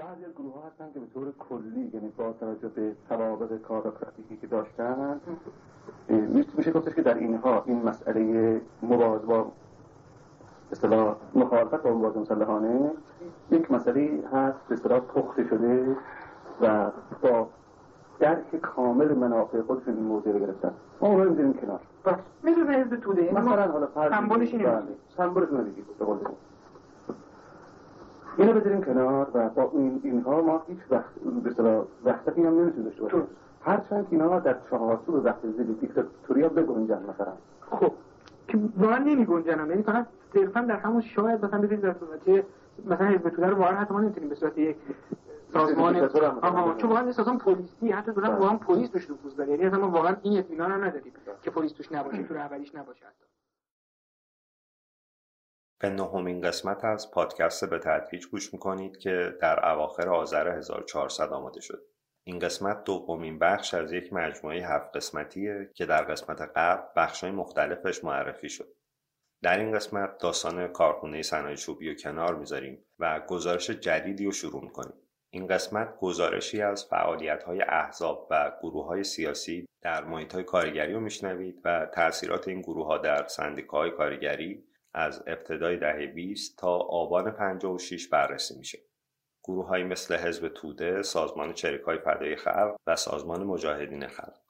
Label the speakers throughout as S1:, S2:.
S1: بعضی از گروه ها هستن که به طور کلی یعنی با توجه به سوابق کارکراتیکی که داشتن میشه گفتش که در اینها این مسئله مبارزه با اصطلاح مخالفت با مبارزه مسلحانه یک مسئله هست به اصطلاح پخته شده و با درک کامل منافع خودشون این موضوع رو گرفتن. ما اون رو می‌ذاریم کنار.
S2: بس. می‌دونه حزب توده.
S1: مثلا حالا فرض
S2: سمبولش اینه.
S1: بله. سمبولش به قول اینو بذاریم کنار و با این اینها ما هیچ وقت به اصطلاح وحدتی هم نمی‌تونیم داشته باشیم. هرچند که اینها در چهارچوب وقت زیر دیکتاتوری ها بگنجن مثلا.
S2: خب. که واقعا نمی گنجنم یعنی فقط صرفا در همون شاید مثلا ببینید در صورت مثلا حزب توده رو واقعا حتی ما نمی‌تونیم به صورت یک سازمان آها. چون واقعا سازمان پلیسی حتی
S1: بله.
S2: واقعا پلیس توش نفوذ داره. یعنی اصلا ما واقعا این اطمینان هم نداریم که پلیس توش نباشه تو رهبریش نباشه حتی.
S3: به نهمین قسمت از پادکست به تدریج گوش می‌کنید که در اواخر آذر 1400 آماده شد. این قسمت دومین بخش از یک مجموعه هفت قسمتیه که در قسمت قبل بخشهای مختلفش معرفی شد. در این قسمت داستان کارخونه صنایع چوبی رو کنار می‌ذاریم و گزارش جدیدی رو شروع می‌کنیم. این قسمت گزارشی از فعالیت‌های احزاب و گروه‌های سیاسی در محیط‌های کارگری رو میشنوید و تأثیرات این گروه‌ها در سندیکاهای کارگری از ابتدای دهه 20 تا آبان 56 بررسی میشه. گروههایی مثل حزب توده، سازمان چریکهای فدای خلق و سازمان مجاهدین خلق.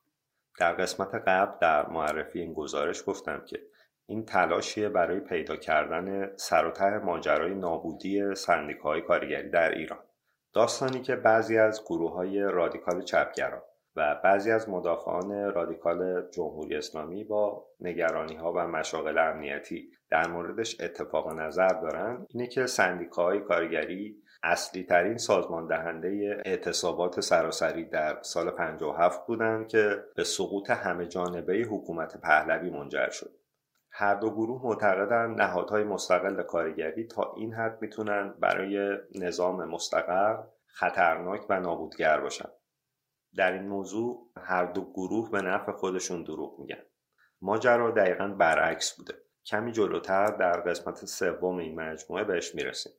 S3: در قسمت قبل در معرفی این گزارش گفتم که این تلاشیه برای پیدا کردن سر و ته ماجرای نابودی سندیکاهای کارگری در ایران. داستانی که بعضی از گروه های رادیکال چپگرا و بعضی از مدافعان رادیکال جمهوری اسلامی با نگرانی ها و مشاغل امنیتی در موردش اتفاق نظر دارن اینه که سندیکاهای کارگری اصلی ترین سازمان دهنده اعتصابات سراسری در سال 57 بودند که به سقوط همه جانبه حکومت پهلوی منجر شد. هر دو گروه معتقدن نهادهای مستقل کارگری تا این حد می‌تونن برای نظام مستقر خطرناک و نابودگر باشن. در این موضوع هر دو گروه به نفع خودشون دروغ میگن. ماجرا دقیقا برعکس بوده. کمی جلوتر در قسمت سوم این مجموعه بهش می‌رسیم.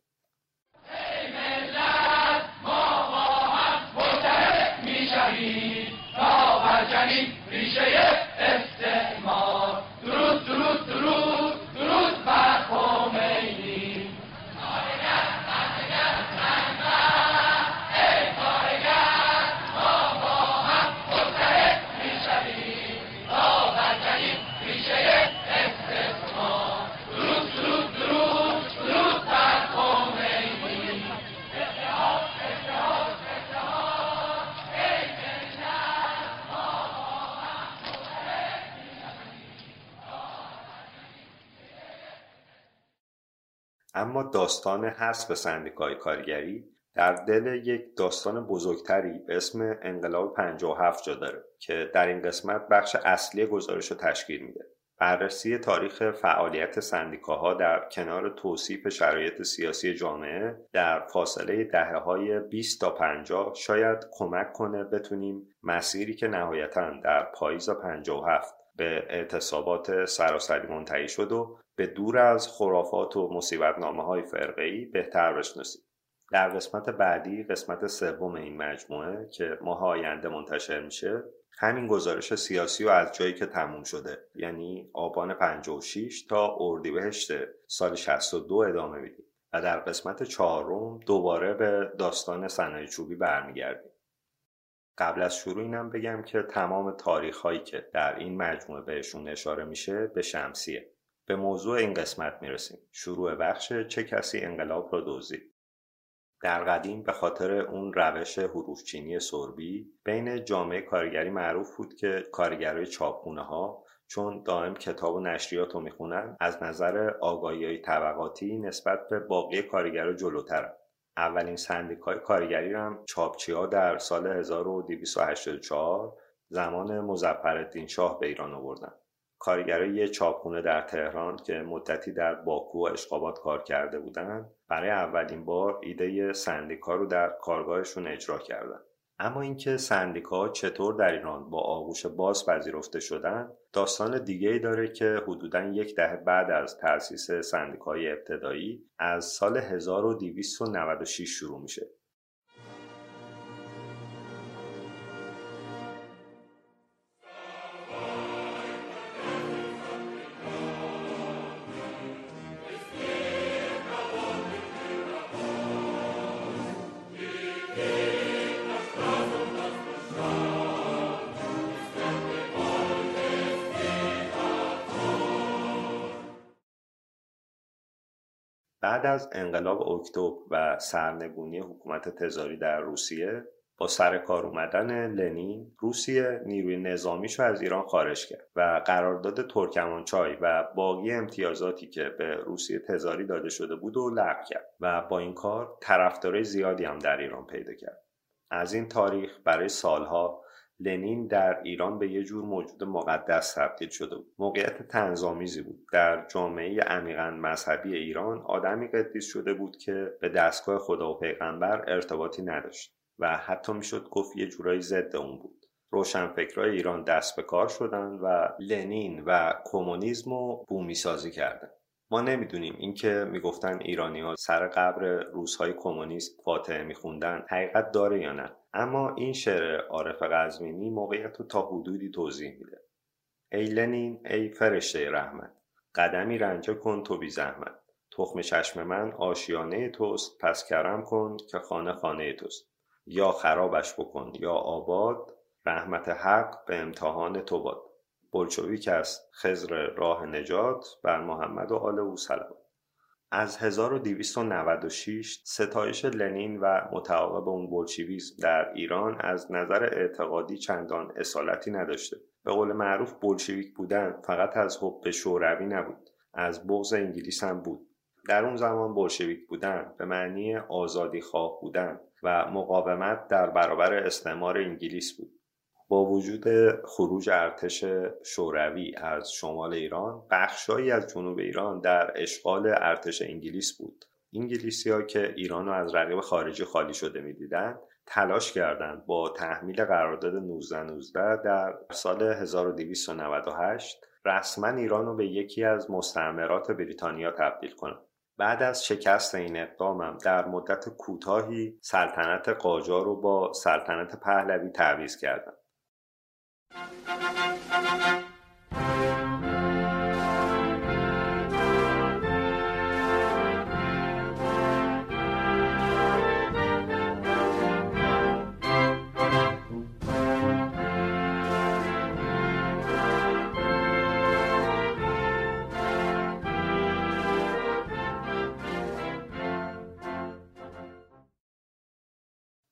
S3: اما داستان حذف سندیکای کارگری در دل یک داستان بزرگتری به اسم انقلاب 57 جا داره که در این قسمت بخش اصلی گزارش رو تشکیل میده. بررسی تاریخ فعالیت سندیکاها در کنار توصیف شرایط سیاسی جامعه در فاصله دهه های 20 تا 50 شاید کمک کنه بتونیم مسیری که نهایتا در پاییز 57 به اعتصابات سراسری منتهی شد و به دور از خرافات و مصیبتنامه های فرقه‌ای بهتر بشناسیم. در قسمت بعدی قسمت سوم این مجموعه که ماه آینده منتشر میشه همین گزارش سیاسی و از جایی که تموم شده یعنی آبان 56 تا اردیبهشت سال 62 ادامه میدیم. و در قسمت چهارم دوباره به داستان صنایع چوبی برمیگردیم. قبل از شروع اینم بگم که تمام تاریخ هایی که در این مجموعه بهشون اشاره میشه به شمسیه. به موضوع این قسمت می‌رسیم. شروع بخش چه کسی انقلاب را دزدید در قدیم به خاطر اون روش حروفچینی سربی بین جامعه کارگری معروف بود که کارگرای چاپخونه ها چون دائم کتاب و نشریات رو می‌خونن از نظر آگاهی های طبقاتی نسبت به باقی کارگرا جلوترن اولین سندیکای کارگری هم چاپچی ها در سال 1284 زمان مظفرالدین شاه به ایران آوردن. کارگرای یه چاپخونه در تهران که مدتی در باکو و اشقابات کار کرده بودند برای اولین بار ایده سندیکا رو در کارگاهشون اجرا کردن. اما اینکه سندیکا چطور در ایران با آغوش باز پذیرفته شدن داستان دیگه ای داره که حدودا یک دهه بعد از تأسیس سندیکای ابتدایی از سال 1296 شروع میشه. بعد از انقلاب اکتبر و سرنگونی حکومت تزاری در روسیه با سر کار اومدن لنین روسیه نیروی نظامیش رو از ایران خارج کرد و قرارداد ترکمانچای و باقی امتیازاتی که به روسیه تزاری داده شده بود و لغو کرد و با این کار طرفدارای زیادی هم در ایران پیدا کرد. از این تاریخ برای سالها لنین در ایران به یه جور موجود مقدس تبدیل شده بود. موقعیت تنظامیزی بود. در جامعه عمیقا مذهبی ایران آدمی قدیس شده بود که به دستگاه خدا و پیغمبر ارتباطی نداشت و حتی می‌شد گفت یه جورایی ضد اون بود. روشنفکرای ایران دست به کار شدن و لنین و کمونیسم رو بومی سازی کردن ما نمی‌دونیم اینکه می‌گفتن ایرانی ها سر قبر روزهای کمونیست فاتحه میخوندن حقیقت داره یا نه. اما این شعر عارف قزوینی موقعیت رو تا حدودی توضیح میده. ای لنین ای فرشته رحمت قدمی رنجه کن تو بی زحمت. تخم چشم من آشیانه توست پس کرم کن که خانه خانه توست. یا خرابش بکن یا آباد رحمت حق به امتحان تو باد. بلشویک است خزر راه نجات بر محمد و آل او سلام. از 1296 ستایش لنین و متعاقب اون بولشویسم در ایران از نظر اعتقادی چندان اصالتی نداشته. به قول معروف بولشویک بودن فقط از حب شوروی نبود از بغض انگلیس هم بود. در اون زمان بولشویک بودن به معنی آزادی خواه بودن و مقاومت در برابر استعمار انگلیس بود. با وجود خروج ارتش شوروی از شمال ایران بخشهایی از جنوب ایران در اشغال ارتش انگلیس بود. انگلیسی ها که ایران رو از رقیب خارجی خالی شده می‌دیدند تلاش کردند با تحمیل قرارداد 1919 در سال 1298 رسما ایران رو به یکی از مستعمرات بریتانیا تبدیل کنند. بعد از شکست این اقدامم در مدت کوتاهی سلطنت قاجار رو با سلطنت پهلوی تعویض کردم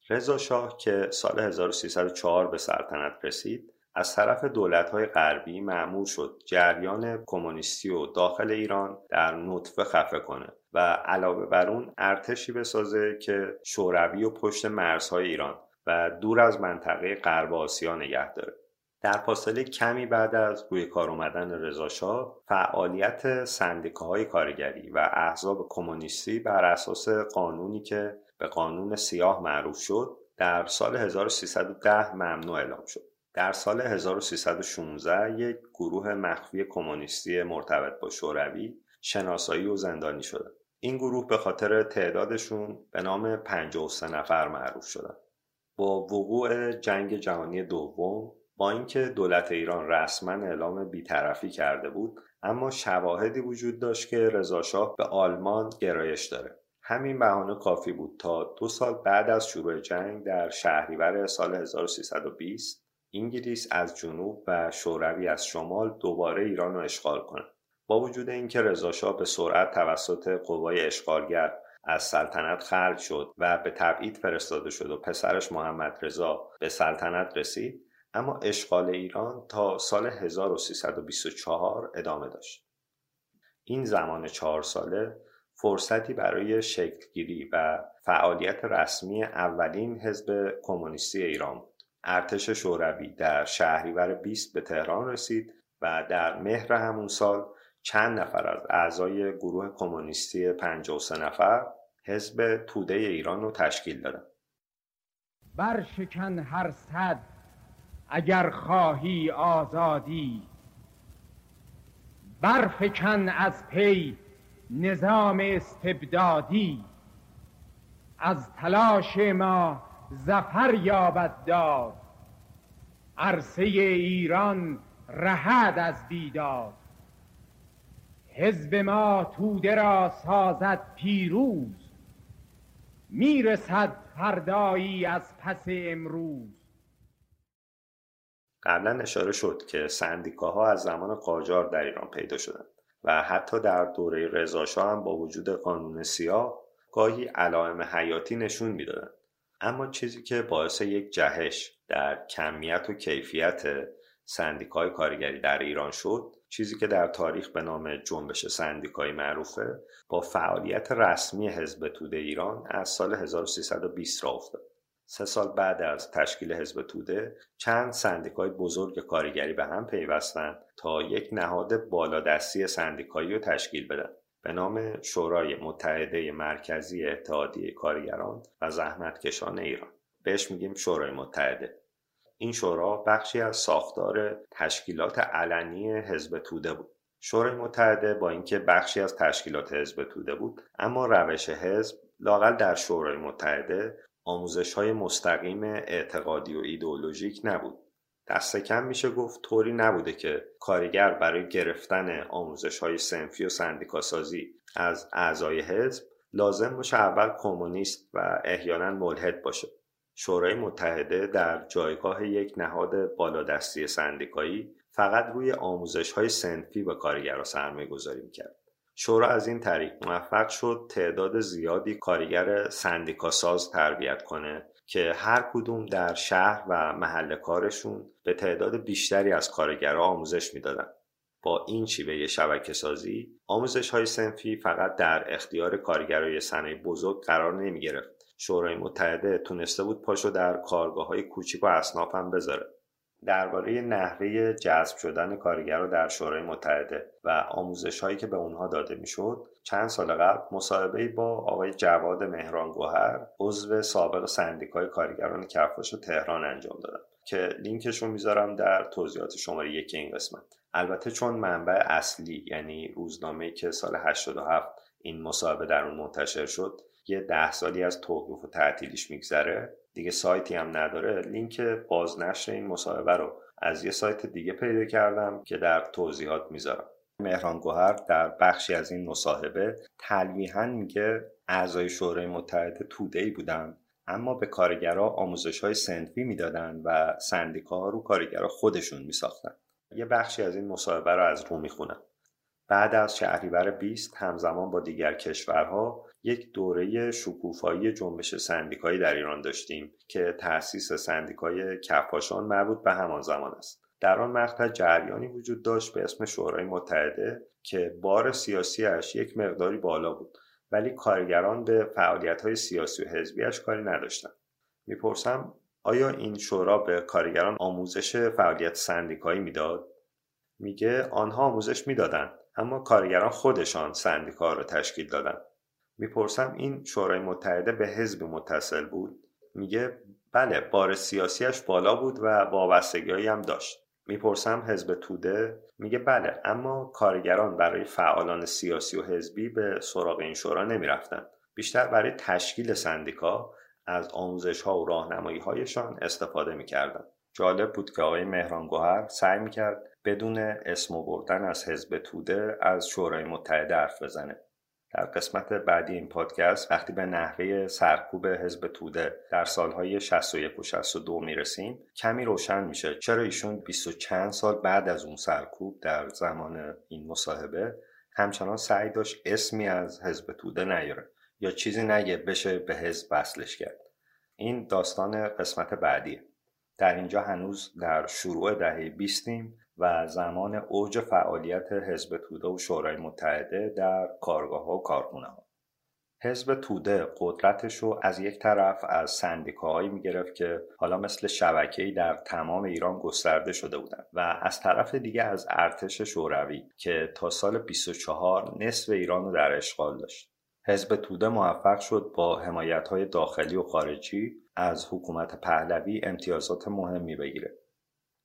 S3: رضا شاه که سال 1304 به سلطنت رسید از طرف دولت‌های غربی معمول شد جریان کمونیستی و داخل ایران در نطفه خفه کنه و علاوه بر اون ارتشی بسازه که شوروی و پشت مرزهای ایران و دور از منطقه غرب آسیا نگه داره. در فاصله کمی بعد از روی کار اومدن رضاشاه فعالیت سندیکاهای کارگری و احزاب کمونیستی بر اساس قانونی که به قانون سیاه معروف شد در سال 1310 ممنوع اعلام شد. در سال 1316 یک گروه مخفی کمونیستی مرتبط با شوروی شناسایی و زندانی شدند این گروه به خاطر تعدادشون به نام 53 نفر معروف شدند با وقوع جنگ جهانی دوم با اینکه دولت ایران رسما اعلام بیطرفی کرده بود اما شواهدی وجود داشت که رضاشاه به آلمان گرایش داره. همین بهانه کافی بود تا دو سال بعد از شروع جنگ در شهریور سال 1320 انگلیس از جنوب و شوروی از شمال دوباره ایران رو اشغال کنند با وجود اینکه رضاشاه به سرعت توسط قوای اشغالگر از سلطنت خرج شد و به تبعید فرستاده شد و پسرش محمد رضا به سلطنت رسید اما اشغال ایران تا سال 1324 ادامه داشت. این زمان چهار ساله فرصتی برای شکلگیری و فعالیت رسمی اولین حزب کمونیستی ایران بود. ارتش شوروی در شهریور 20 به تهران رسید و در مهر همون سال چند نفر از اعضای گروه کمونیستی 53 نفر حزب توده ایران رو تشکیل دادن.
S4: برشکن هر صد اگر خواهی آزادی. برفکن از پی نظام استبدادی. از تلاش ما زفر یابد داد. عرصه ایران رهد از بیداد حزب ما توده را سازد پیروز. می‌رسد فردایی از پس امروز.
S3: قبلا اشاره شد که سندیکاها از زمان قاجار در ایران پیدا شدند و حتی در دوره رضاشاه هم با وجود قانون سیاه گاهی علائم حیاتی نشون می‌دادند. اما چیزی که باعث یک جهش در کمیت و کیفیت سندیکای کارگری در ایران شد چیزی که در تاریخ به نام جنبش سندیکایی معروفه با فعالیت رسمی حزب توده ایران از سال 1320 را افتاد. سه سال بعد از تشکیل حزب توده چند سندیکای بزرگ کارگری به هم پیوستند تا یک نهاد بالادستی سندیکایی رو تشکیل بدن. به نام شورای متحده مرکزی اتحادیه کارگران و زحمتکشان ایران. بهش میگیم شورای متحده. این شورا بخشی از ساختار تشکیلات علنی حزب توده بود. شورای متحده با اینکه بخشی از تشکیلات حزب توده بود اما روش حزب لاقل در شورای متحده آموزش های مستقیم اعتقادی و ایدئولوژیک نبود. دست کم میشه گفت طوری نبوده که کارگر برای گرفتن آموزش های سنفی و سندیکاسازی از اعضای حزب لازم باشه اول کمونیست و احیانا ملحد باشه شورای متحده در جایگاه یک نهاد بالادستی سندیکایی فقط روی آموزش های سنفی به کارگرها سرمایه گذاری می‌کرد. شورا از این طریق موفق شد تعداد زیادی کارگر سندیکاساز تربیت کنه که هر کدوم در شهر و محل کارشون به تعداد بیشتری از کارگرها آموزش می‌دادن. با این شیوه شبکه سازی آموزش های سنفی فقط در اختیار کارگرای صنایع بزرگ قرار نمی گرفت شورای متحده تونسته بود پاشو در کارگاه های کوچیک و اصناف هم بذاره درباره نحوه جذب شدن کارگرها در شورای متحده و آموزش هایی که به اونها داده می‌شد چند سال قبل مصاحبه با آقای جواد مهران گوهر عضو سابق سندیکای کارگران کفاش تهران انجام دادم که لینکش رو می‌ذارم در توضیحات شماره یک این قسمت. البته چون منبع اصلی یعنی روزنامه که سال 87 این مصاحبه در اون منتشر شد یه ده سالی از توقف و تعطیلیش میگذره دیگه سایتی هم نداره. لینک بازنشر این مصاحبه رو از یه سایت دیگه پیدا کردم که در توضیحات می‌ذارم. مهران گوهر در بخشی از این مصاحبه تلویحا میگه اعضای شورای متحده توده ای بودن اما به کارگرها آموزش های سنفی می‌دادن و سندیکاها رو کارگرها خودشون میساختن. یه بخشی از این مصاحبه رو از رو می‌خونم. بعد از شهریور 20 همزمان با دیگر کشورها یک دوره شکوفایی جنبش سندیکایی در ایران داشتیم که تأسیس سندیکای کفاشان مربوط به همان زمان است. در آن مقطع جریانی وجود داشت به اسم شورای متحده که بار سیاسیش یک مقداری بالا بود ولی کارگران به فعالیت های سیاسی و حزبیش کاری نداشتند. می‌پرسم آیا این شورا به کارگران آموزش فعالیت سندیکایی می‌داد؟ میگه آنها آموزش می‌دادند. اما کارگران خودشان سندیکا را تشکیل دادند می‌پرسم این شورای متحده به حزب متصل بود؟ میگه بله بار سیاسیش بالا بود و وابستگی هم داشت. می‌پرسم حزب توده؟ میگه بله اما کارگران برای فعالان سیاسی و حزبی به سراغ این شورا نمی‌رفتند بیشتر برای تشکیل سندیکا از آموزش ها و راهنمایی هایشان استفاده می‌کردند جالب بود که آقای مهران گوهر سعی می‌کرد بدون اسم بردن از حزب توده از شورای متحده حرف بزنه. در قسمت بعدی این پادکست وقتی به نحوه سرکوب حزب توده در سالهای 61 و 62 می‌رسیم کمی روشن میشه چرا ایشون 20 و چند سال بعد از اون سرکوب در زمان این مصاحبه همچنان سعی داشت اسمی از حزب توده نیاره یا چیزی نگه بشه به حزب وصلش کرد. این داستان قسمت بعدیه. در اینجا هنوز در شروع دهه بیستیم و زمان اوج فعالیت حزب توده و شورای متحده در کارگاه ها و کارخونه ها. حزب توده قدرتش رو از یک طرف از سندیکاهایی می‌گرفت که حالا مثل شبکه‌ای در تمام ایران گسترده شده بودند و از طرف دیگه از ارتش شوروی که تا سال 24 نصف ایران رو در اشغال داشت. حزب توده موفق شد با حمایت های داخلی و خارجی از حکومت پهلوی امتیازات مهمی بگیره.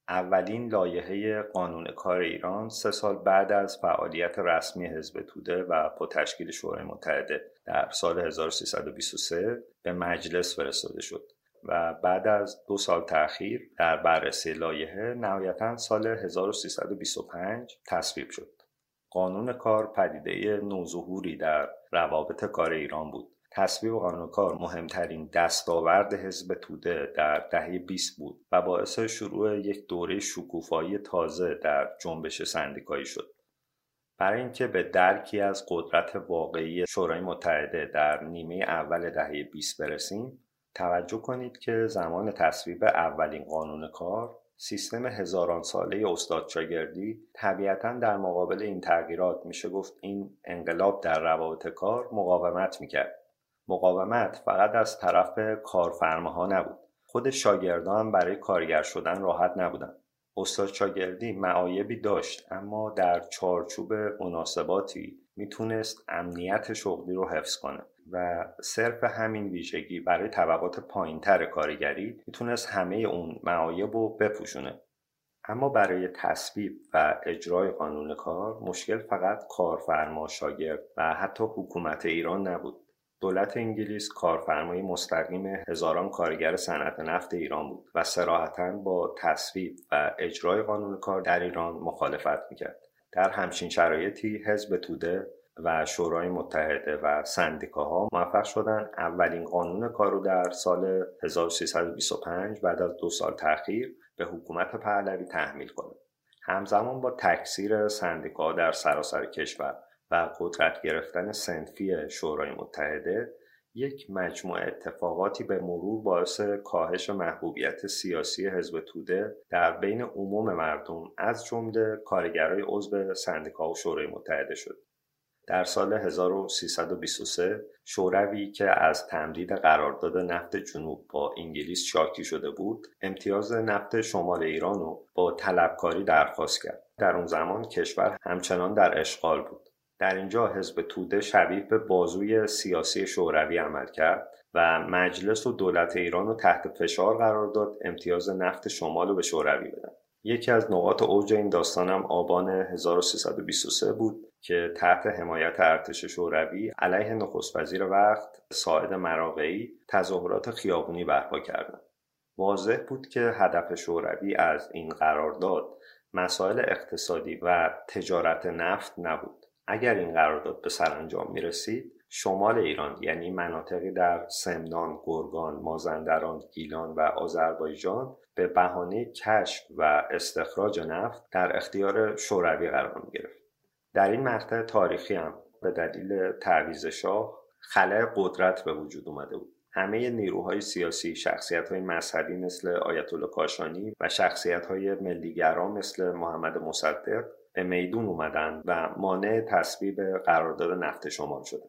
S3: اولین لایحه قانون کار ایران سه سال بعد از فعالیت رسمی حزب توده و با تشکیل شورای متحده در سال 1323 به مجلس فرستاده شد و بعد از دو سال تأخیر در بررسی لایحه نهایتا سال 1325 تصویب شد. قانون کار پدیده نوظهوری در روابط کار ایران بود تصویب قانون کار مهمترین دستاورد حزب توده در دهه 20 بود و باعث شروع یک دوره شکوفایی تازه در جنبش سندیکایی شد. برای اینکه به درکی از قدرت واقعی شورای متحده در نیمه اول دهه 20 برسیم توجه کنید که زمان تصویب اولین قانون کار سیستم هزاران ساله استاد شاگردی طبیعتا در مقابل این تغییرات میشه گفت این انقلاب در روابط کار مقاومت می‌کرد مقاومت فقط از طرف کارفرماها نبود. خود شاگردان برای کارگر شدن راحت نبودن استاد شاگردی معایبی داشت اما در چارچوب مناسباتی می‌تونست امنیت شغلی رو حفظ کنه و صرف همین ویژگی برای طبقات پایینتر کارگری می‌تونست همه اون معایب رو بپوشونه. اما برای تصویب و اجرای قانون کار مشکل فقط کارفرما شاگرد و حتی حکومت ایران نبود. دولت انگلیس کارفرمای مستقیم هزاران کارگر صنعت نفت ایران بود و سراحتا با تصویب و اجرای قانون کار در ایران مخالفت می‌کرد در همچین شرایطی حزب توده و شورای متحده و سندیکاها موفق شدن اولین قانون کار رو در سال 1325 بعد از دو سال تاخیر به حکومت پهلوی تحمیل کنند. همزمان با تکثیر سندیکاها در سراسر کشور و قدرت گرفتن سنفی شورای متحده یک مجموعه اتفاقاتی به مرور باعث کاهش محبوبیت سیاسی حزب توده در بین عموم مردم از جمله کارگرای عضو سندیکا و شورای متحده شد. در سال 1323 شوروی که از تمدید قرارداد نفت جنوب با انگلیس شاکی شده بود امتیاز نفت شمال ایران رو با طلبکاری درخواست کرد. در اون زمان کشور همچنان در اشغال بود. در اینجا حزب توده شبیه به بازوی سیاسی شوروی عمل کرد و مجلس و دولت ایران رو تحت فشار قرار داد امتیاز نفت شمال رو به شوروی بدن یکی از نقاط اوج این داستانم آبان 1323 بود که تحت حمایت ارتش شوروی علیه نخست وزیر وقت ساعد مراقعی تظاهرات خیابونی برپا کردند. واضح بود که هدف شوروی از این قرارداد مسائل اقتصادی و تجارت نفت نبود. اگر این قرارداد به سرانجام می رسید شمال ایران یعنی مناطقی در سمنان، گرگان، مازندران، گیلان و آذربایجان به بهانه کشف و استخراج نفت در اختیار شوروی قرار گرفت. در این مقطع تاریخی هم به دلیل تعویز شاه خلع قدرت به وجود اومده بود همه نیروهای سیاسی شخصیت های مذهبی مثل آیت الله کاشانی و شخصیت های ملیگرا مثل محمد مصدق به میدون اومدن و مانع تصویب قرارداد نفت شمال شدن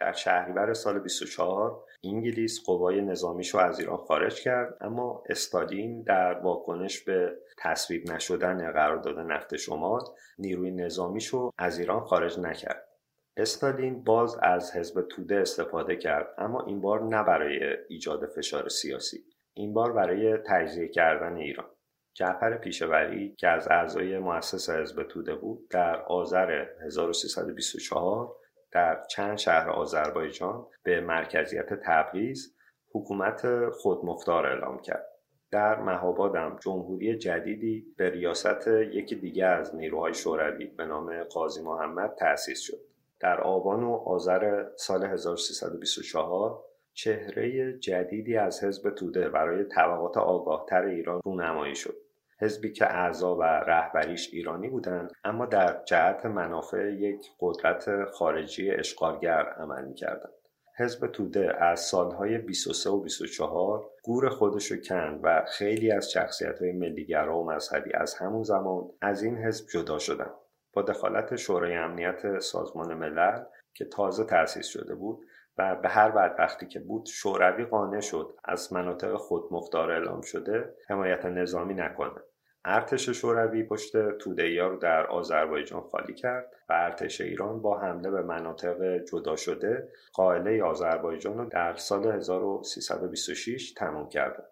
S3: در شهریور سال 24 انگلیس قوای نظامیش رو از ایران خارج کرد اما استالین در واکنش به تصویب نشدن قرارداد نفت شمال نیروی نظامیش رو از ایران خارج نکرد. استالین باز از حزب توده استفاده کرد اما این بار نه برای ایجاد فشار سیاسی این بار برای تجزیه کردن ایران. جعفر پیشوری که از اعضای مؤسس حزب توده بود در آذر 1324 در چند شهر آذربایجان به مرکزیت تبریز حکومت خودمختار اعلام کرد. در مهابادم جمهوری جدیدی به ریاست یکی دیگر از نیروهای شوروی به نام قاضی محمد تأسیس شد. در آبان و آذر سال 1324 چهره جدیدی از حزب توده برای طبقات آگاهتر ایران رونمایی شد. حزبی که اعضا و رهبریش ایرانی بودند اما در جهت منافع یک قدرت خارجی اشغالگر عمل می‌کردند حزب توده از سالهای 23 و 24 گور خودشو کند و خیلی از شخصیت های ملیگرا و مذهبی از همون زمان از این حزب جدا شدند. با دخالت شورای امنیت سازمان ملل که تازه تأسیس شده بود و به هر بدبختی که بود شوروی قانع شد از مناطق خودمختار اعلام شده حمایت نظامی نکنه ارتش شوروی پشت توده رو در آذربایجان خالی کرد و ارتش ایران با حمله به مناطق جدا شده قائله آذربایجان رو در سال 1326 تمام کرد.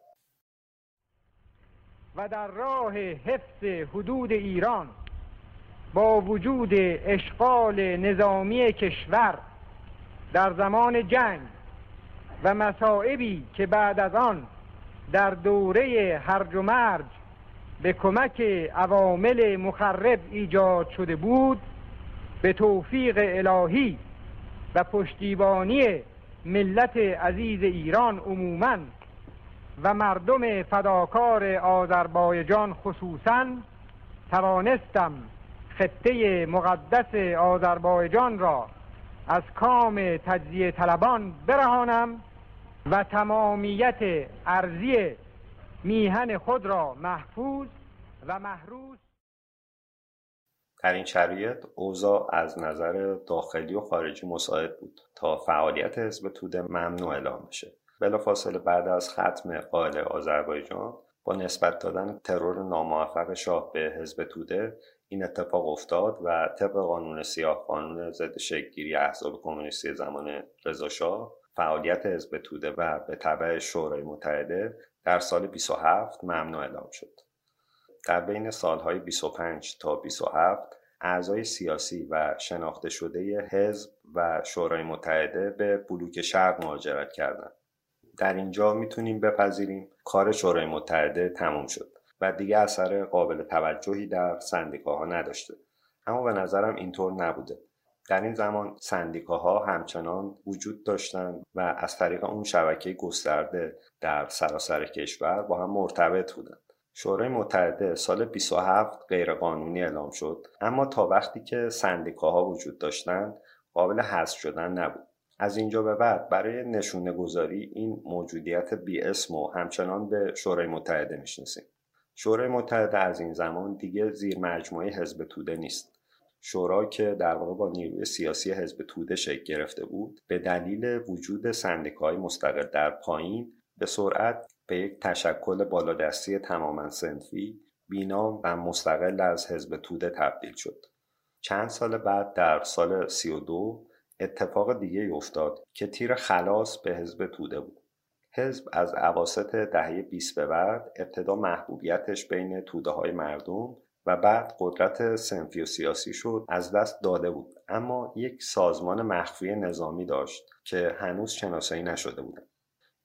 S4: و در راه حفظ حدود ایران با وجود اشغال نظامی کشور در زمان جنگ و مسائبی که بعد از آن در دوره هرج و مرج به کمک عوامل مخرب ایجاد شده بود به توفیق الهی و پشتیبانی ملت عزیز ایران عموما و مردم فداکار آذربایجان خصوصا توانستم خطه مقدس آذربایجان را از کام تجزیه طلبان برهانم و تمامیت ارزی میهن خود را محفوظ و محروز
S3: در این شرایط اوضاع از نظر داخلی و خارجی مساعد بود تا فعالیت حزب توده ممنوع اعلام بشه. بلافاصله بعد از ختم قائل آذربایجان با نسبت دادن ترور ناموفق شاه به حزب توده این اتفاق افتاد و طبق قانون سیاه قانون ضد شکلگیری احزاب کمونیستی زمان رضا فعالیت حزب توده و به تبع شورای متحده در سال 27 ممنوع اعلام شد در بین سالهای 25 تا 27 اعضای سیاسی و شناخته شده حزب و شورای متحده به بلوک شرق مهاجرت کردند. در اینجا می‌تونیم بپذیریم کار شورای متحده تموم شد و دیگه اثر قابل توجهی در سندیکاها نداشته. اما به نظرم اینطور نبوده. در این زمان سندیکاها همچنان وجود داشتند و از طریق اون شبکه گسترده در سراسر کشور با هم مرتبط بودند. شورای متحده سال 27 غیرقانونی اعلام شد اما تا وقتی که سندیکاها وجود داشتند قابل حذف شدن نبود از اینجا به بعد برای نشونه گذاری این موجودیت بی اسم و همچنان به شورای متحده می‌شناسیم شورای متحده از این زمان دیگه زیر مجموعه حزب توده نیست. شورا که در واقع با نیروی سیاسی حزب توده شکل گرفته بود به دلیل وجود سندیکاهای مستقل در پایین به سرعت به یک تشکل بالادستی تماما سنفی بینام و مستقل از حزب توده تبدیل شد. چند سال بعد در سال 32 اتفاق دیگه افتاد که تیر خلاص به حزب توده بود. حزب از عواسط دهه 20 به بعد ابتدا محبوبیتش بین توده های مردم و بعد قدرت سنفی و سیاسی شد از دست داده بود. اما یک سازمان مخفی نظامی داشت که هنوز شناسایی نشده بودند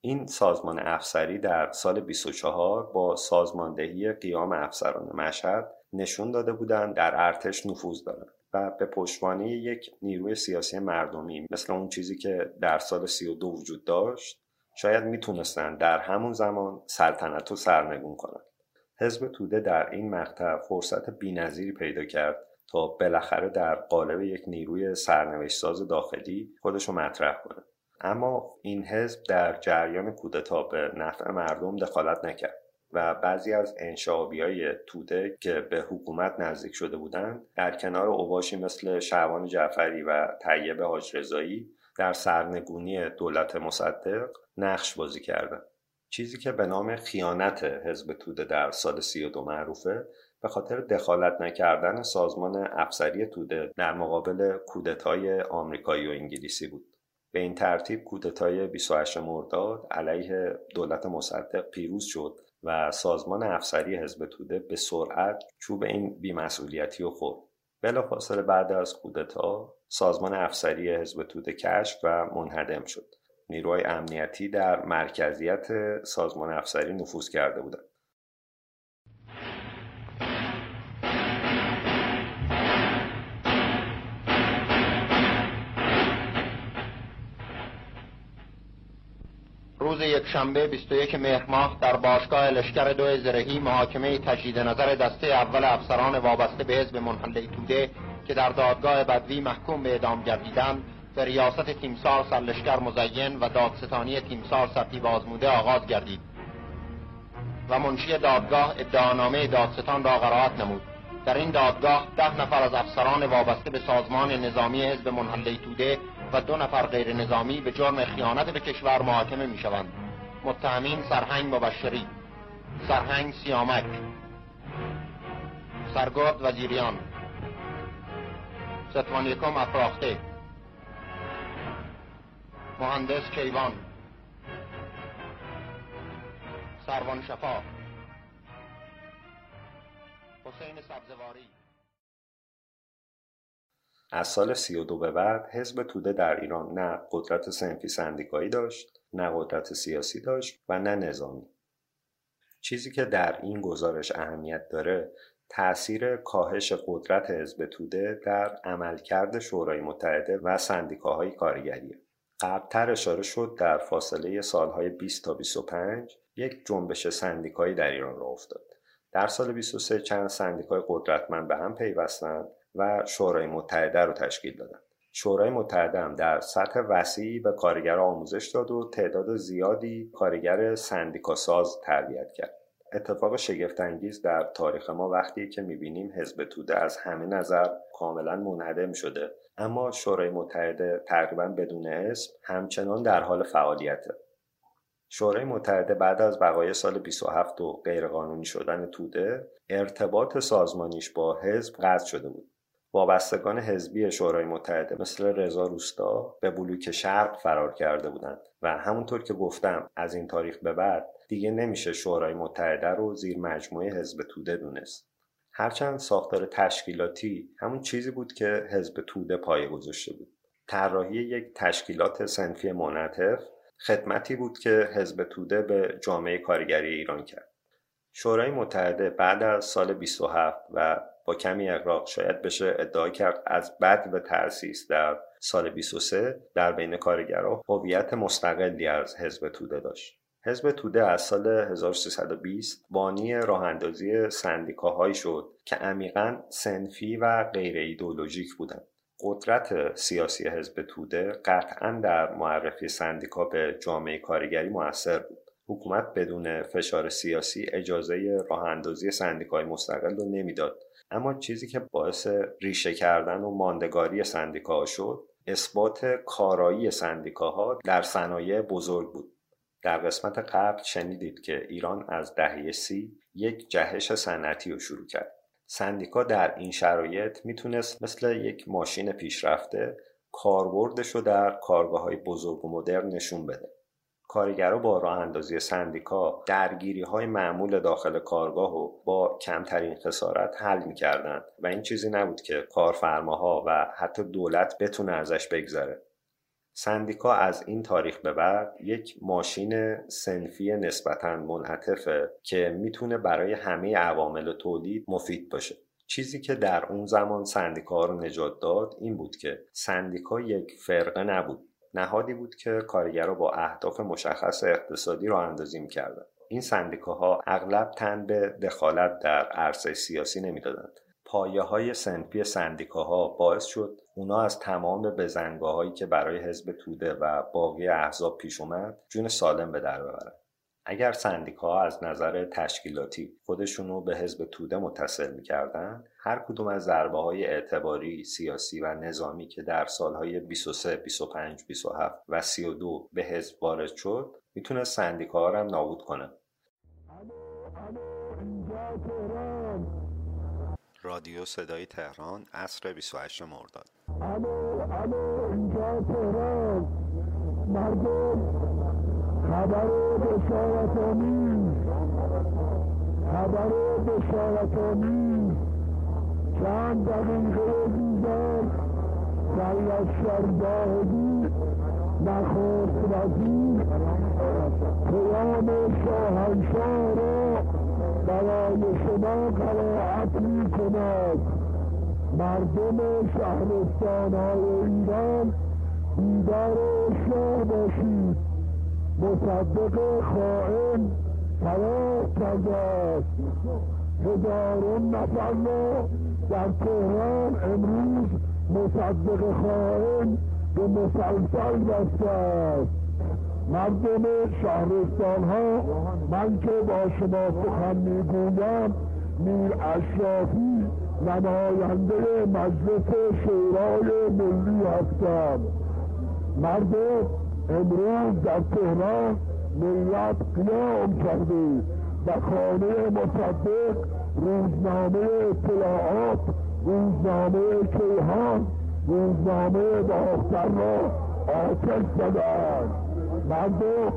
S3: این سازمان افسری در سال 24 با سازماندهی قیام افسران مشهد نشون داده بودند در ارتش نفوذ دارند و به پشتوانه یک نیروی سیاسی مردمی مثل اون چیزی که در سال 32 وجود داشت شاید می‌تونستند در همون زمان سلطنت رو سرنگون کنند حزب توده در این مقطع فرصت بینظیری پیدا کرد تا بالاخره در قالب یک نیروی سرنوشت ساز داخلی خودش رو مطرح کنه. اما این حزب در جریان کودتا به نفع مردم دخالت نکرد و بعضی از انشابی های توده که به حکومت نزدیک شده بودند در کنار اوباشی مثل شعبان جعفری و طیب حاج رضایی در سرنگونی دولت مصدق نقش بازی کردند چیزی که به نام خیانت حزب توده در سال 32 معروفه به خاطر دخالت نکردن سازمان افسری توده در مقابل کودتای آمریکایی و انگلیسی بود. به این ترتیب کودتای 28 مرداد علیه دولت مصدق پیروز شد و سازمان افسری حزب توده به سرعت چوب این بیمسئولیتی و خورد. بلافاصله بعد از کودتا سازمان افسری حزب توده کشف و منهدم شد. نیروهای امنیتی در مرکزیت سازمان افسری نفوذ کرده بودند.
S5: روز یکشنبه 21 مهر ماه در باشگاه لشکر دو زرهی محاکمه تجدید نظر دسته اول افسران وابسته به حزب منحله توده که در دادگاه بدوی محکوم به اعدام گردیدند به ریاست تیمسار سرلشکر مزین و دادستانی تیمسار سرتیب آزموده آغاز گردید. و منشی دادگاه ادعانامه دادستان را قرائت نمود. در این دادگاه ده نفر از افسران وابسته به سازمان نظامی حزب منحله توده و دو نفر غیر نظامی به جرم خیانت به کشور محاکمه می شوند متهمین سرهنگ مبشری سرهنگ سیامک سرگرد وزیریان ستوان یکم افراخته مهندس کیوان سروان شفا حسین سبزواری.
S3: از سال 32 به بعد حزب توده در ایران نه قدرت سنفی سندیکایی داشت نه قدرت سیاسی داشت و نه نظامی. چیزی که در این گزارش اهمیت داره تأثیر کاهش قدرت حزب توده در عملکرد شورای متحده و سندیکاهای کارگریه. قبلتر اشاره شد در فاصله سالهای 20 تا 25 یک جنبش سندیکایی در ایران را افتاد. در سال 23 چند سندیکای قدرتمند به هم پیوستند و شورای متحده رو تشکیل دادن. شورای متحده هم در سطح وسیعی به کارگر آموزش داد و تعداد زیادی کارگر سندیکا ساز تربیت کرد. اتفاق شگفتانگیز در تاریخ ما وقتی که می‌بینیم حزب توده از همه نظر کاملا منهدم شده. اما شورای متحده تقریبا بدون اسم همچنان در حال فعالیته. شورای متحده بعد از بقای سال 27 و غیرقانونی شدن توده ارتباط سازمانیش با حزب قطع شده بود. وابستگان حزبی شورای متحده مثل رضا روستا به بلوک شرق فرار کرده بودند و همونطور که گفتم از این تاریخ به بعد دیگه نمیشه شورای متحده رو زیر مجموعه حزب توده دونست. هرچند ساختار تشکیلاتی همون چیزی بود که حزب توده پایه گذاشته بود. طراحی یک تشکیلات سنفی منعطف خدمتی بود که حزب توده به جامعه کارگری ایران کرد. شورای متحده بعد از سال 27 و کمی اقراق شاید بشه ادعا کرد از بعد به تأسیس در سال 23 در بین کارگرها هویت مستقلی از حزب توده داشت حزب توده از سال 1320 بانی راه اندازی سندیکاهایی شد که عمیقا سنفی و غیر ایدولوژیک بودند. قدرت سیاسی حزب توده قطعا در معرفی سندیکا به جامعه کارگری موثر بود. حکومت بدون فشار سیاسی اجازه راه اندازی سندیکای مستقل رو نمی‌داد اما چیزی که باعث ریشه کردن و ماندگاری سندیکاها شد اثبات کارایی سندیکاها در صنایع بزرگ بود. در قسمت قبل شنیدید که ایران از دهه سی یک جهش صنعتی رو شروع کرد. سندیکا در این شرایط می‌تونست مثل یک ماشین پیشرفته کاربردش رو در کارگاه های بزرگ و مدرن نشون بده. کارگرها با راه اندازی سندیکا درگیری های معمول داخل کارگاه و با کمترین خسارت حل می‌کردند و این چیزی نبود که کارفرماها و حتی دولت بتونه ازش بگذره. سندیکا از این تاریخ به بعد یک ماشین سنفی نسبتا منعطفه که می‌تونه برای همه عوامل تولید مفید باشه. چیزی که در اون زمان سندیکا رو نجات داد این بود که سندیکا یک فرقه نبود. نهادی بود که کارگرها با اهداف مشخص اقتصادی را اندازی می‌کردند این سندیکاها اغلب تن به دخالت در عرصه سیاسی نمی‌دادند. پایه های سنفی سندیکاها باعث شد اونا از تمام بزنگاه هایی که برای حزب توده و باقی احزاب پیش اومد جون سالم به در ببرند اگر سندیکاها از نظر تشکیلاتی خودشونو به حزب توده متصل می‌کردن هر کدوم از ضربه های اعتباری، سیاسی و نظامی که در سالهای 23, 25, 27 و 32 به حزب وارد شد می‌تونه سندیکاها هم نابود کنه.
S6: رادیو صدای تهران عصر 28 مرداد.
S7: خبر بشارت آمیز خبر بشارت آمیز چند دقیقه دیگر در لشکر باهدی نخست وزیر. پیام شاهنشاه را برای شما قرائت می کند مردم شهرستان های ایران بیدار شاه باشید. مصدق خائن فرار کرده است. هزارون نفر را در تهران امروز مصدق خائن به مسلسل بسته است. مردم شهرستان ها من که با شما سخن می‌گویم میر اشرافی نماینده مجلس شورای ملی هستم. مردم امروز در تهران ملت قیام کرده و خانه مصدق روزنامه اطلاعات روزنامه کیهان روزنامه باختر را آتش زدند. مردم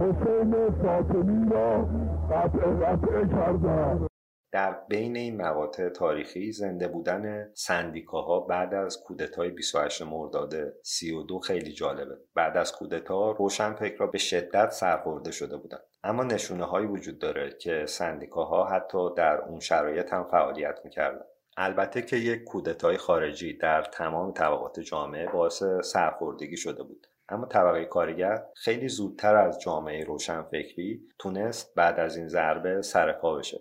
S7: حسین فاطمی را قطع قطع کردند.
S3: در بین این مقاطع تاریخی زنده بودن سندیکاها بعد از کودتای 28 مرداد 32 خیلی جالبه. بعد از کودتا روشنفکرها به شدت سرخورده شده بودند اما نشونه هایی وجود داره که سندیکاها حتی در اون شرایط هم فعالیت می‌کردن. البته که یک کودتای خارجی در تمام طبقات جامعه باعث سرخوردگی شده بود. اما طبقه کارگر خیلی زودتر از جامعه روشنفکری تونست بعد از این ضربه سرپا بشه.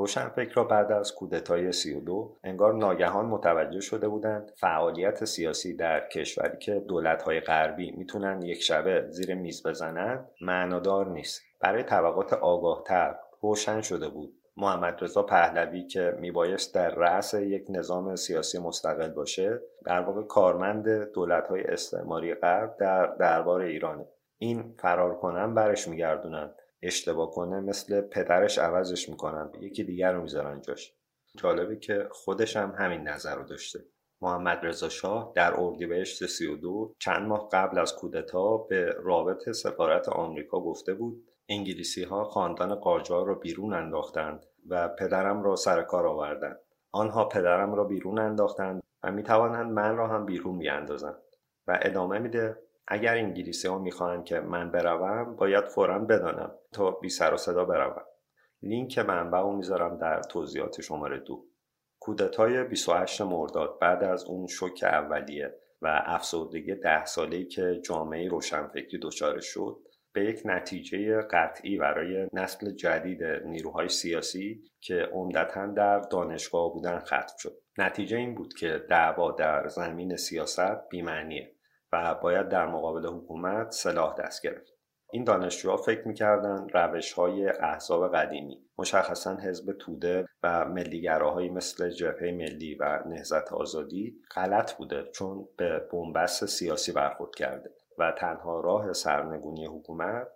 S3: روشنفکرها بعد از کودتای 32 انگار ناگهان متوجه شده بودند فعالیت سیاسی در کشوری که دولت‌های غربی می‌تونن یک شبه زیر میز بزنند معنادار نیست. برای طبقات آگاهتر روشن شده بود. محمد رضا پهلوی که میبایست در رأس یک نظام سیاسی مستقل باشه در واقع کارمند دولت‌های استعماری غرب در دربار ایرانه. این فرار کنن برش میگردونن. اشتباه کنه مثل پدرش عوضش می‌کنن. یکی دیگر رو می‌ذارن جاش. جالبه که خودش هم همین نظر رو داشته. محمد رضا شاه در اردیبهشت 32 چند ماه قبل از کودتا به رابط سفارت آمریکا گفته بود انگلیسی ها خاندان قاجار را بیرون انداختند و پدرم را سر کار آوردند. آنها پدرم را بیرون انداختند و می توانند من را هم بیرون بیاندازند و ادامه میده اگر انگلیسی ها می‌خواهند که من بروم باید فورا بدانم تا بی سر و صدا بروم. لینک منبع رو می‌ذارم در توضیحات شماره دو. کودتای 28 مرداد بعد از اون شوک اولیه و افسردگی ده ساله‌ای که جامعه روشنفکری دچار شد به یک نتیجه قطعی برای نسل جدید نیروهای سیاسی که عمدتا در دانشگاه بودن ختم شد. نتیجه این بود که دعوا در زمین سیاست بیمعنیه. و باید در مقابل حکومت سلاح دست گرفت. این دانشجوها فکر می‌کردن روش های احزاب قدیمی مشخصا حزب توده و ملیگراهایی مثل جبهه ملی و نهزت آزادی غلط بوده چون به بنبست سیاسی برخورد کرده و تنها راه سرنگونی حکومت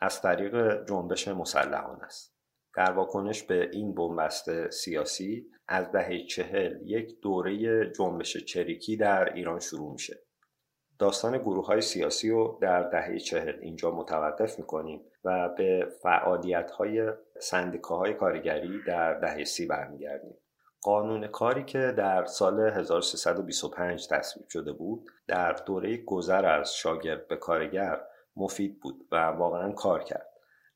S3: از طریق جنبش مسلحانه است. در واکنش به این بنبست سیاسی از دهه چهل یک دوره جنبش چریکی در ایران شروع میشه. داستان گروه های سیاسی رو در دهه چهل اینجا متوقف می‌کنیم و به فعالیت های سندیکاهای کارگری در دهه سی برمیگردیم. قانون کاری که در سال 1325 تصویب شده بود در دوره گذر از شاگرد به کارگر مفید بود و واقعا کار کرد.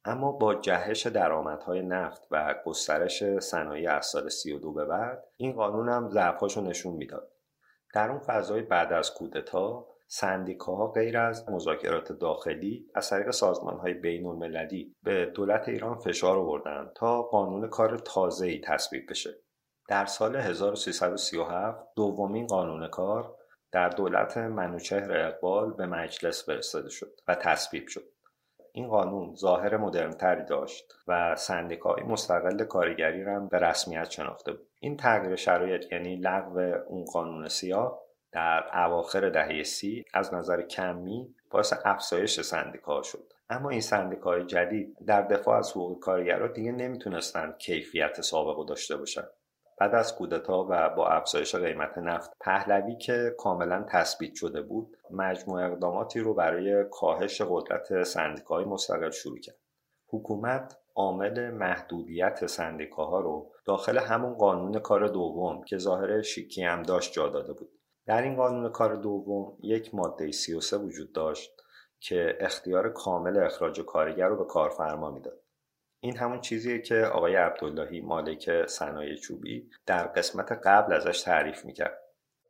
S3: اما با جهش درآمدهای نفت و گسترش صنایع از سال 32 به بعد این قانون هم ضعفاشو نشون می‌داد. در اون فضای بعد از کودتا سندیکاها غیر از مذاکرات داخلی از طریق سازمان های بین المللی به دولت ایران فشار آوردند تا قانون کار ای تصویب بشه. در سال 1337 دومین قانون کار در دولت منوچهر اقبال به مجلس فرستاده شد و تصویب شد. این قانون ظاهر مدرنتری داشت و سندیکای مستقل کارگری را به رسمیت شناخته بود. این تغییر شرایط یعنی لغو اون قانون سیاه در اواخر دهه سی از نظر کمی باعث افزایش سندیکا شد. اما این سندیکاهای جدید در دفاع از حقوق کارگران دیگه نمی‌تونستند کیفیت سابق داشته باشند بعد از کودتا و با افزایش قیمت نفت پهلوی که کاملا تثبیت شده بود مجموع اقداماتی رو برای کاهش قدرت سندیکاهای مستقل شروع کرد. حکومت عامل محدودیت سندیکاها رو داخل همون قانون کار دوم که ظاهر شیکی هم داشت جا داده بود. در این قانون کار دوم یک ماده 33 وجود داشت که اختیار کامل اخراج کارگر رو به کارفرما می‌داد. این همون چیزیه که آقای عبداللهی مالک صنایع چوبی در قسمت قبل ازش تعریف می‌کرد.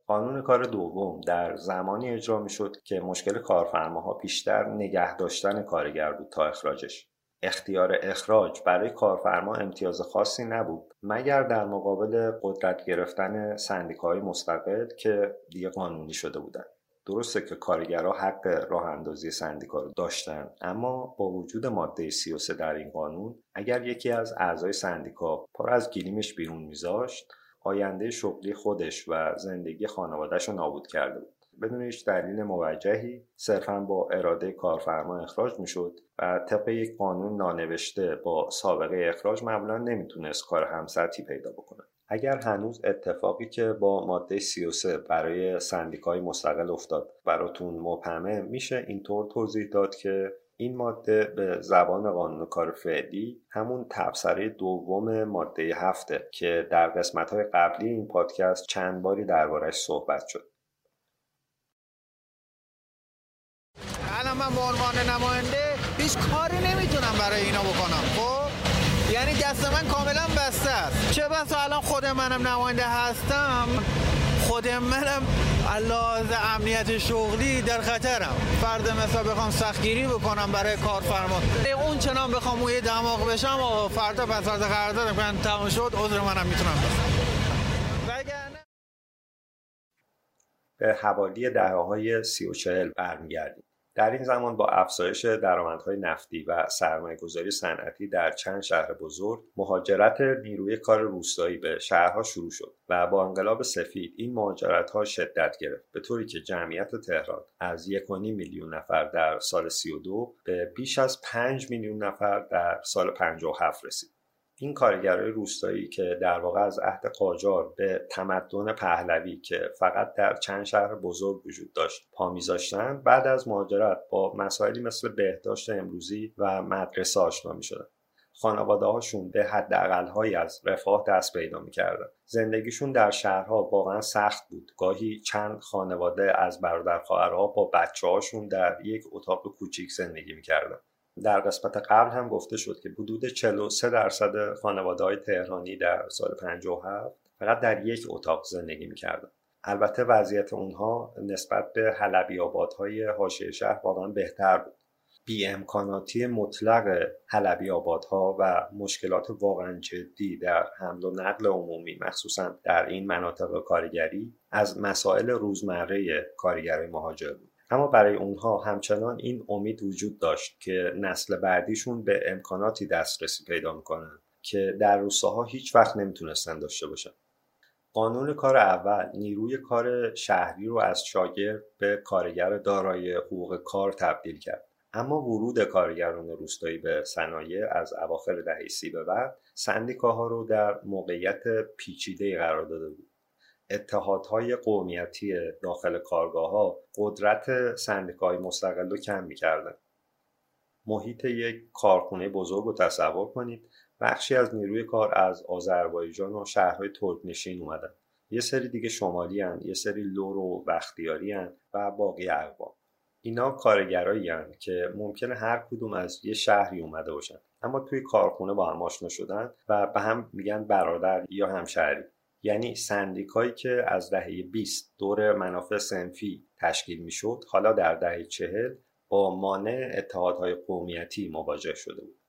S3: قانون کار دوم در زمانی اجرا می‌شد که مشکل کارفرماها بیشتر نگه داشتن کارگر بود تا اخراجش. اختیار اخراج برای کارفرما امتیاز خاصی نبود مگر در مقابل قدرت گرفتن سندیکاهای مستقل که دیگه قانونی شده بودند. درسته که کارگرها حق راه اندازی سندیکا رو داشتن اما با وجود ماده 33 در این قانون اگر یکی از اعضای سندیکا پر از گلیمش بیرون میذاشت آینده شغلی خودش و زندگی خانوادهش رو نابود کرده بود. بدون هیچ دلیل موجهی صرفا با اراده کارفرما اخراج می‌شد و طبق یک قانون نانوشته با سابقه اخراج معمولا نمی‌تونست کار همسطحی پیدا بکنه. اگر هنوز اتفاقی که با ماده 33 برای سندیکای مستقل افتاد براتون مبهمه میشه اینطور توضیح داد که این ماده به زبان قانون کار فعلی همون تبصره دوم ماده هفته که در قسمت های قبلی این پادکست چند باری دربارش صحبت شد.
S5: من به عنوان نماینده هیچ کاری نمی‌تونم برای اینا بکنم. خب؟ یعنی دست من کاملا بسته است. چه بسا الان خود منم نماینده هستم.
S8: خود منم لحاظ امنیت شغلی در خطرم. فرد مثلا بخوام سختگیری بکنم برای کارفرما. اون چنان بخوام اوی دماغ بشم و فردا پس فردا قرارداد کنم تمام شد عذر منم می‌تونم
S3: به حوالی دهه های سی و چهل برمیگردیم. در این زمان با افزایش درآمدهای نفتی و سرمایهگذاری صنعتی در چند شهر بزرگ مهاجرت نیروی کار روستایی به شهرها شروع شد و با انقلاب سفید این مهاجرت ها شدت گرفت به طوری که جمعیت تهران از 1.5 میلیون نفر در سال 32 به بیش از 5 میلیون نفر در سال 57 رسید. این کارگرای روستایی که در واقع از عهد قاجار به تمدن پهلوی که فقط در چند شهر بزرگ وجود داشت پا میذاشتن بعد از مهاجرت با مسائلی مثل بهداشت امروزی و مدرسه آشنا می‌شدن. خانواده هاشون به حداقل های از رفاه دست پیدا می‌کردن. زندگیشون در شهرها واقعا سخت بود. گاهی چند خانواده از برادر خواهرها با بچه هاشون در یک اتاق کوچیک زندگی می‌کردن. در قسمت قبل هم گفته شد که حدود 43 درصد خانواده های تهرانی در سال 57 فقط در یک اتاق زندگی می‌کردن. البته وضعیت اونها نسبت به حلبی آبادهای حاشیه شهر واقعا بهتر بود. بی امکاناتی مطلق حلبی آبادها و مشکلات واقعا جدی در حمل و نقل عمومی مخصوصا در این مناطق کارگری از مسائل روزمره کارگرای مهاجر بود. اما برای اونها همچنان این امید وجود داشت که نسل بعدیشون به امکاناتی دسترسی پیدا می‌کنن که در روستاها هیچ وقت نمی‌تونستن داشته باشن. قانون کار اول نیروی کار شهری رو از شاگرد به کارگر دارای حقوق کار تبدیل کرد. اما ورود کارگران روستایی به صنایع از اواخر دهه سی به بعد سندیکاها رو در موقعیت پیچیده قرار داده بود. اتحادهای قومیتی داخل کارگاه ها قدرت سندیکای مستقل رو کم می‌کردن محیط یک کارخونه بزرگ رو تصور کنید. بخشی از نیروی کار از آذربایجان و شهرهای ترکنشین اومدن. یه سری دیگه شمالی هن، یه سری لور و بختیاری هن و باقی اقوام. اینا کارگرایی هن که ممکنه هر کدوم از یه شهری اومده باشن. اما توی کارخونه با هم آشنا شدن و به هم میگن برادر یا همشهری. یعنی سندیکایی که از دهه 20 دور منافع سنفی تشکیل می‌شد حالا در دهه 40 با مانع اتحادهای قومیتی مواجه شده بود.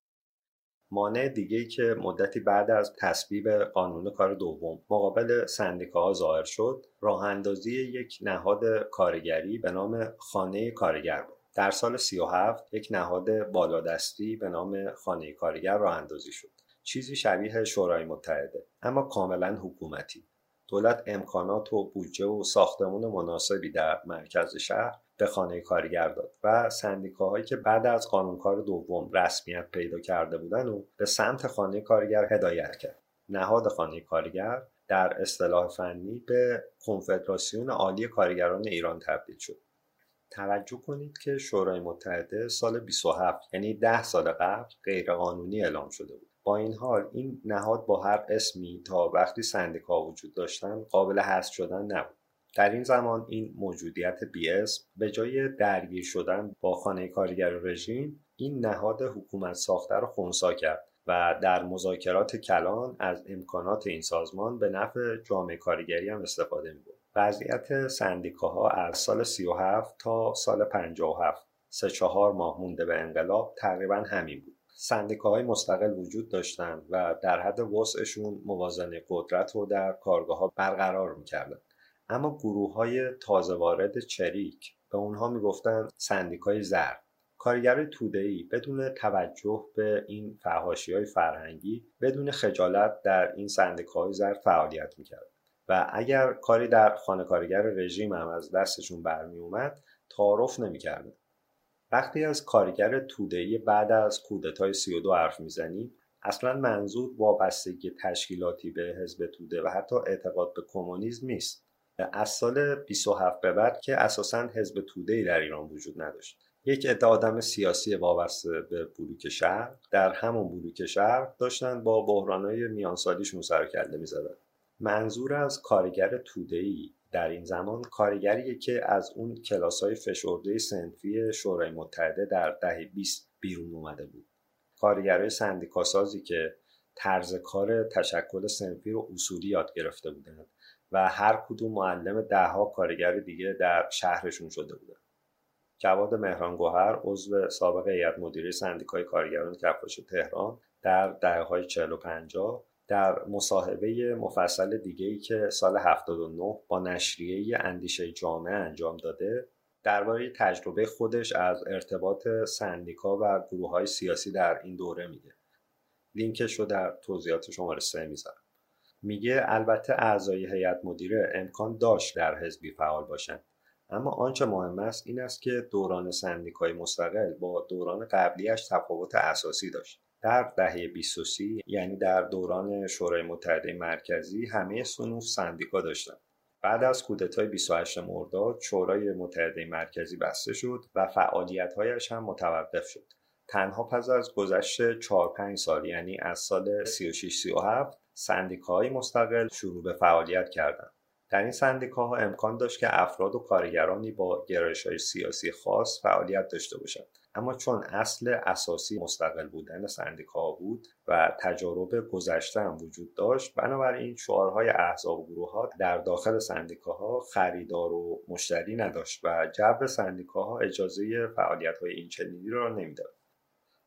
S3: مانع دیگه که مدتی بعد از تصویب قانون کار دوم مقابل سندیکاها ظاهر شد راه اندازی یک نهاد کارگری به نام خانه کارگر بود. در سال 37 یک نهاد بالادستی به نام خانه کارگر راه اندازی شد. چیزی شبیه شورای متحده اما کاملا حکومتی. دولت امکانات و بودجه و ساختمون مناسبی در مرکز شهر به خانه کارگر داد و سندیکاهایی که بعد از قانونکار دوم رسمیت پیدا کرده بودن و به سمت خانه کارگر هدایت کرد. نهاد خانه کارگر در اصطلاح فنی به کنفدراسیون عالی کارگران ایران تبدیل شد. توجه کنید که شورای متحده سال 27 یعنی 10 سال قبل غیرقانونی اعلام شده بود. با این حال این نهاد با هر اسمی تا وقتی سندیکا وجود داشتن قابل حذف شدن نبود در این زمان این موجودیت بی اسم به جای درگیر شدن با خانه کارگر رژیم این نهاد حکومت ساخته رو خونسا کرد و در مذاکرات کلان از امکانات این سازمان به نفع جامعه کارگری هم استفاده می بود. وضعیت سندیکاها از سال 37 تا سال 57 سه چهار ماه مونده به انقلاب تقریبا همین بود. سندیکاهای مستقل وجود داشتند و در حد وسعشون موازنه قدرت رو در کارگاه ها برقرار می‌کردن. اما گروه های تازه وارد چریک به اونها می‌گفتن سندیکای زرد. کارگر توده‌ای بدون توجه به این فهاشی های فرهنگی بدون خجالت در این سندیکاهای زرد فعالیت می‌کرد و اگر کاری در خانه کارگر رژیم هم از دستشون برمی اومد تعارف نمی‌کردن. وقتی از کارگر توده‌ای بعد از کودتای 32 حرف می‌زنیم اصلا منظور وابستگی تشکیلاتی به حزب توده و حتی اعتقاد به کمونیسم نیست. از سال 27 به بعد که اساسا حزب توده در ایران وجود نداشت. یک عده آدم سیاسی وابسته به بلوک شهر در همون بلوک شهر داشتن با بحرانهای میانسالیشون سر کرده می‌زدن. منظور از کارگر توده‌ای در این زمان کارگریه که از اون کلاس های فشرده سنفی شورای متحده در دهه 20 بیرون اومده بود. کارگرای سندیکاسازی که طرز کار تشکل سنفی رو اصولی یاد گرفته بودند و هر کدوم معلم دهها کارگر دیگه در شهرشون شده بودن جواد مهران گوهر عضو سابق هیئت مدیره سندیکای کارگران کفاش تهران در دهه های 40 و 50 در مصاحبه مفصل دیگه ای که سال 79 با نشریه اندیشه جامعه انجام داده درباره تجربه خودش از ارتباط سندیکا و گروه های سیاسی در این دوره میگه. لینکش رو در توضیحات شماره سه می‌ذارم. میگه البته اعضای هیئت مدیره امکان داشت در حزبی فعال باشند اما آنچه مهم است این است که دوران سندیکای مستقل با دوران قبلیش تفاوت اساسی داشت. در دهه 23 یعنی در دوران شورای متحده مرکزی همه صنوف سندیکا داشتند بعد از کودتای 28 مرداد شورای متحده مرکزی بسته شد و فعالیت‌هایش هم متوقف شد. تنها پس از گذشت 4 5 سال یعنی از سال 36 37 سندیکاهای مستقل شروع به فعالیت کردند در این سندیکاها امکان داشت که افراد و کارگرانی با گرایش های سیاسی خاص فعالیت داشته باشند. اما چون اصل اساسی مستقل بودن سندیکاها بود و تجارب گذشته هم وجود داشت بنابراین شعارهای احزاب و گروه ها در داخل سندیکاها خریدار و مشتری نداشت و جو سندیکاها اجازه فعالیت های این چنینی را نمی‌داد.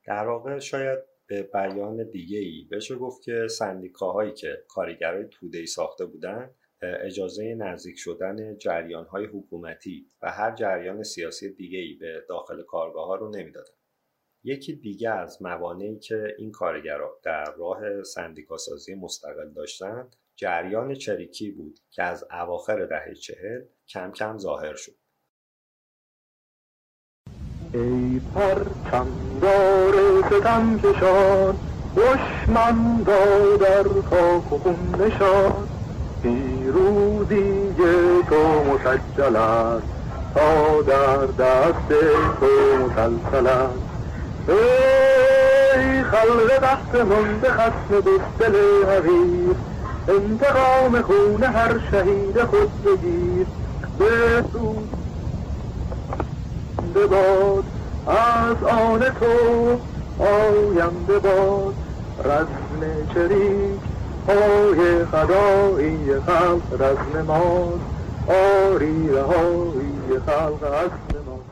S3: در واقع شاید به بیان دیگه ای بشه گفت که سندیکاهایی که کارگرای توده ساخته بودند اجازه نزدیک شدن جریان های حکومتی و هر جریان سیاسی دیگه ای به داخل کارگاه ها رو نمی‌دادن. یکی دیگه از موانعی که این کارگرها در راه سندیکاسازی مستقل داشتند جریان چریکی بود که از اواخر دهه چهل کم کم ظاهر شد.
S7: ای پرچمدار ستم کشان در خاک و خون نشان پیروزی تو مسجل است تا در دست تو مسلسل است ای خلق دست من به خسم دل حقیر انتقام خون هر شهید خود بگیر. به باد از آن تو آینده باد. رسم چریک های خدایی خلق رسم ماست آری رهایی خلق ماست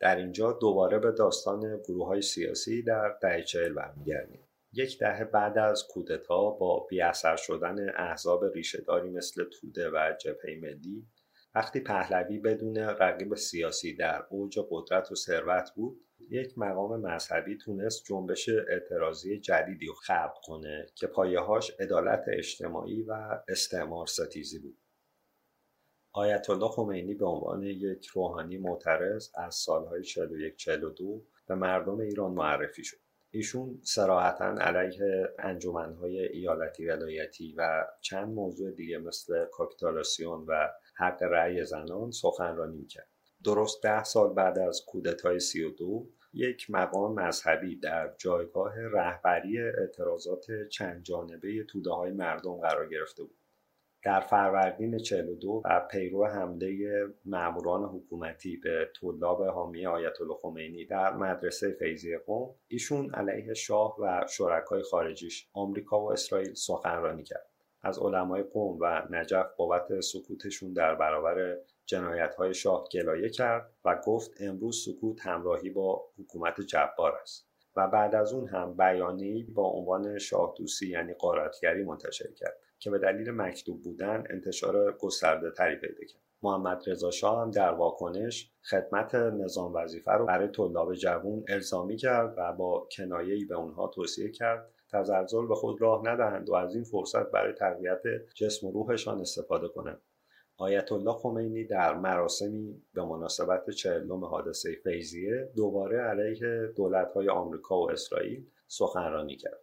S3: در اینجا دوباره به داستان گروه های سیاسی در دهه چهل برمیگردیم. یک دهه بعد از کودتا با بیاثر شدن احزاب ریشهداری مثل توده و جبهه ملی وقتی پهلوی بدون رقیب سیاسی در اوج قدرت و ثروت بود یک مقام مذهبی تونست جنبش اعتراضی جدیدی رو خلق کنه که پایه‌هاش عدالت اجتماعی و استعمار ستیزی بود. آیت الله خمینی به عنوان یک روحانی معترض از سالهای 41 42 به مردم ایران معرفی شد. ایشون سراحتا علیه انجمنهای ایالتی ولایتی و چند موضوع دیگه مثل کاپیتالاسیون و حق رأی زنان سخنرانی کرد درست ده سال بعد از کودتای سی و دو یک مقام مذهبی در جایگاه رهبری اعتراضات چند جانبه توده های مردم قرار گرفته بود. در فروردین 42 و پیرو حمله ماموران حکومتی به طلاب حامی آیت الله خمینی در مدرسه فیضی قوم ایشون علیه شاه و شرکای خارجیش آمریکا و اسرائیل سخنرانی کرد از علمای قوم و نجف بابت سکوتشون در برابر جنایت های شاه گلایه کرد و گفت امروز سکوت همراهی با حکومت جبار است و بعد از اون هم بیانیه‌ای با عنوان شاه دوسی یعنی قارتگری منتشر کرد که به دلیل مکتوب بودن انتشار گسترده تری پیدا کرد. محمد رضا شاه هم در واکنش خدمت نظام وظیفه رو برای طلاب جوون الزامی کرد و با کنایه‌ای به اونها توصیه کرد تزلزل به خود راه ندهند و از این فرصت برای تقویت جسم و روحشان استفاده کنند. آیت الله خمینی در مراسمی به مناسبت چهلم حادثه فیزیه دوباره علیه دولت‌های آمریکا و اسرائیل سخنرانی کرد.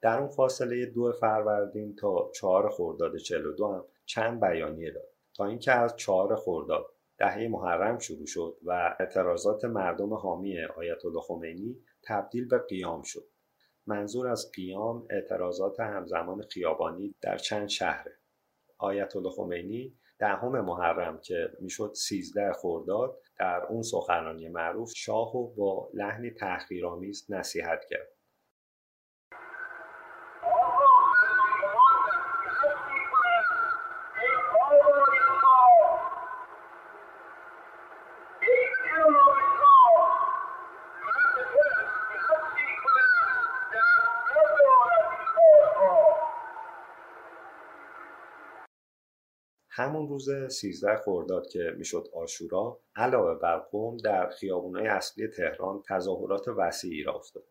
S3: در اون فاصله دو فروردین تا چهار خرداد 42 هم چند بیانیه داد تا اینکه از چهار خرداد دهه محرم شروع شد و اعتراضات مردم حامی آیت الله خمینی تبدیل به قیام شد. منظور از قیام اعتراضات همزمان خیابانی در چند شهره. آیت الله خمینی دهم محرم که می‌شد سیزده خورداد در اون سخنرانی معروف شاه و با لحنی تحقیرآمیز نصیحت کرد. همون روز 13 خرداد که می‌شد آشورا علاوه بر قوم در خیابونهای اصلی تهران تظاهرات وسیعی را افتاد.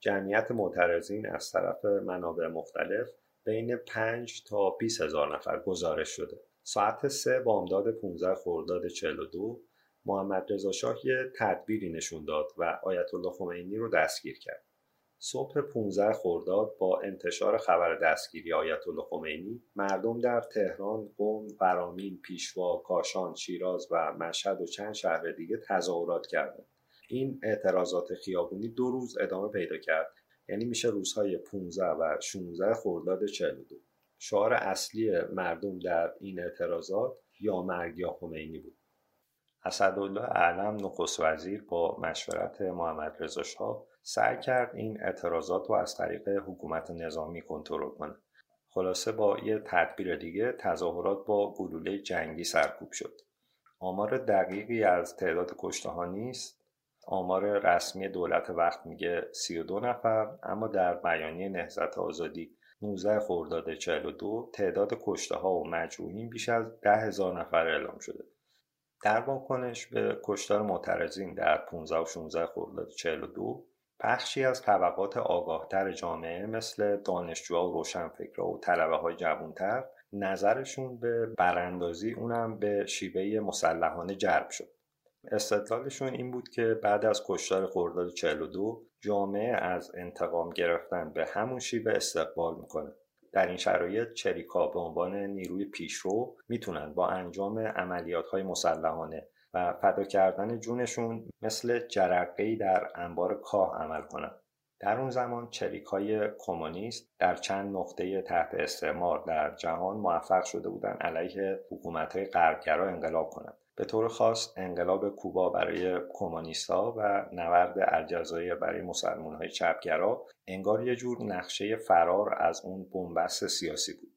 S3: جمعیت معترضین از طرف منابع مختلف بین 5 تا 20 هزار نفر گزارش شده. ساعت 3 بامداد 15 خرداد 42 محمد رضا شاه یه تدبیری نشون داد و آیت الله خمینی رو دستگیر کرد. صبح 15 خرداد با انتشار خبر دستگیری آیت الله خمینی مردم در تهران، قم، فرامین، پیشوا، کاشان، شیراز و مشهد و چند شهر دیگه تظاهرات کردند. این اعتراضات خیابونی دو روز ادامه پیدا کرد. یعنی میشه روزهای 15 و 16 خرداد 42 شعار اصلی مردم در این اعتراضات یا مرگ یا خمینی بود. اسدالله اعلم نخست وزیر با مشورت محمد رضا شاه سعی کرد این اعتراضات رو از طریق حکومت نظامی کنترل کنه. خلاصه با یه تدبیر دیگه تظاهرات با گلوله جنگی سرکوب شد. آمار دقیقی از تعداد کشته ها نیست. آمار رسمی دولت وقت میگه 32 نفر اما در بیانیه نهضت آزادی 19 خرداد 42 تعداد کشته ها و مجروحین بیش از 10 هزار نفر اعلام شده. در واکنش به کشتار معترضین در 15 و 16 خرداد 42 بخشی از طبقات آگاهتر جامعه مثل دانشجوها و روشنفکرها و طلبه های جوانتر نظرشون به براندازی اونم به شیوه مسلحانه جلب شد. استدلالشون این بود که بعد از کشتار خرداد 42 جامعه از انتقام گرفتن به همون شیوه استقبال می‌کنه. در این شرایط چریکا به عنوان نیروی پیشرو می‌تونن با انجام عملیات های مسلحانه و فدا کردن جونشون مثل جرقه‌ای در انبار کاه عمل کنند. در اون زمان چریک های کمونیست در چند نقطه تحت استعمار در جهان موفق شده بودند علیه حکومت های غربگرا انقلاب کنند. به طور خاص انقلاب کوبا برای کمونیستا و نورد الجزایر برای مسلمان های چپگرا انگار یه جور نقشه فرار از اون بنبست سیاسی بود.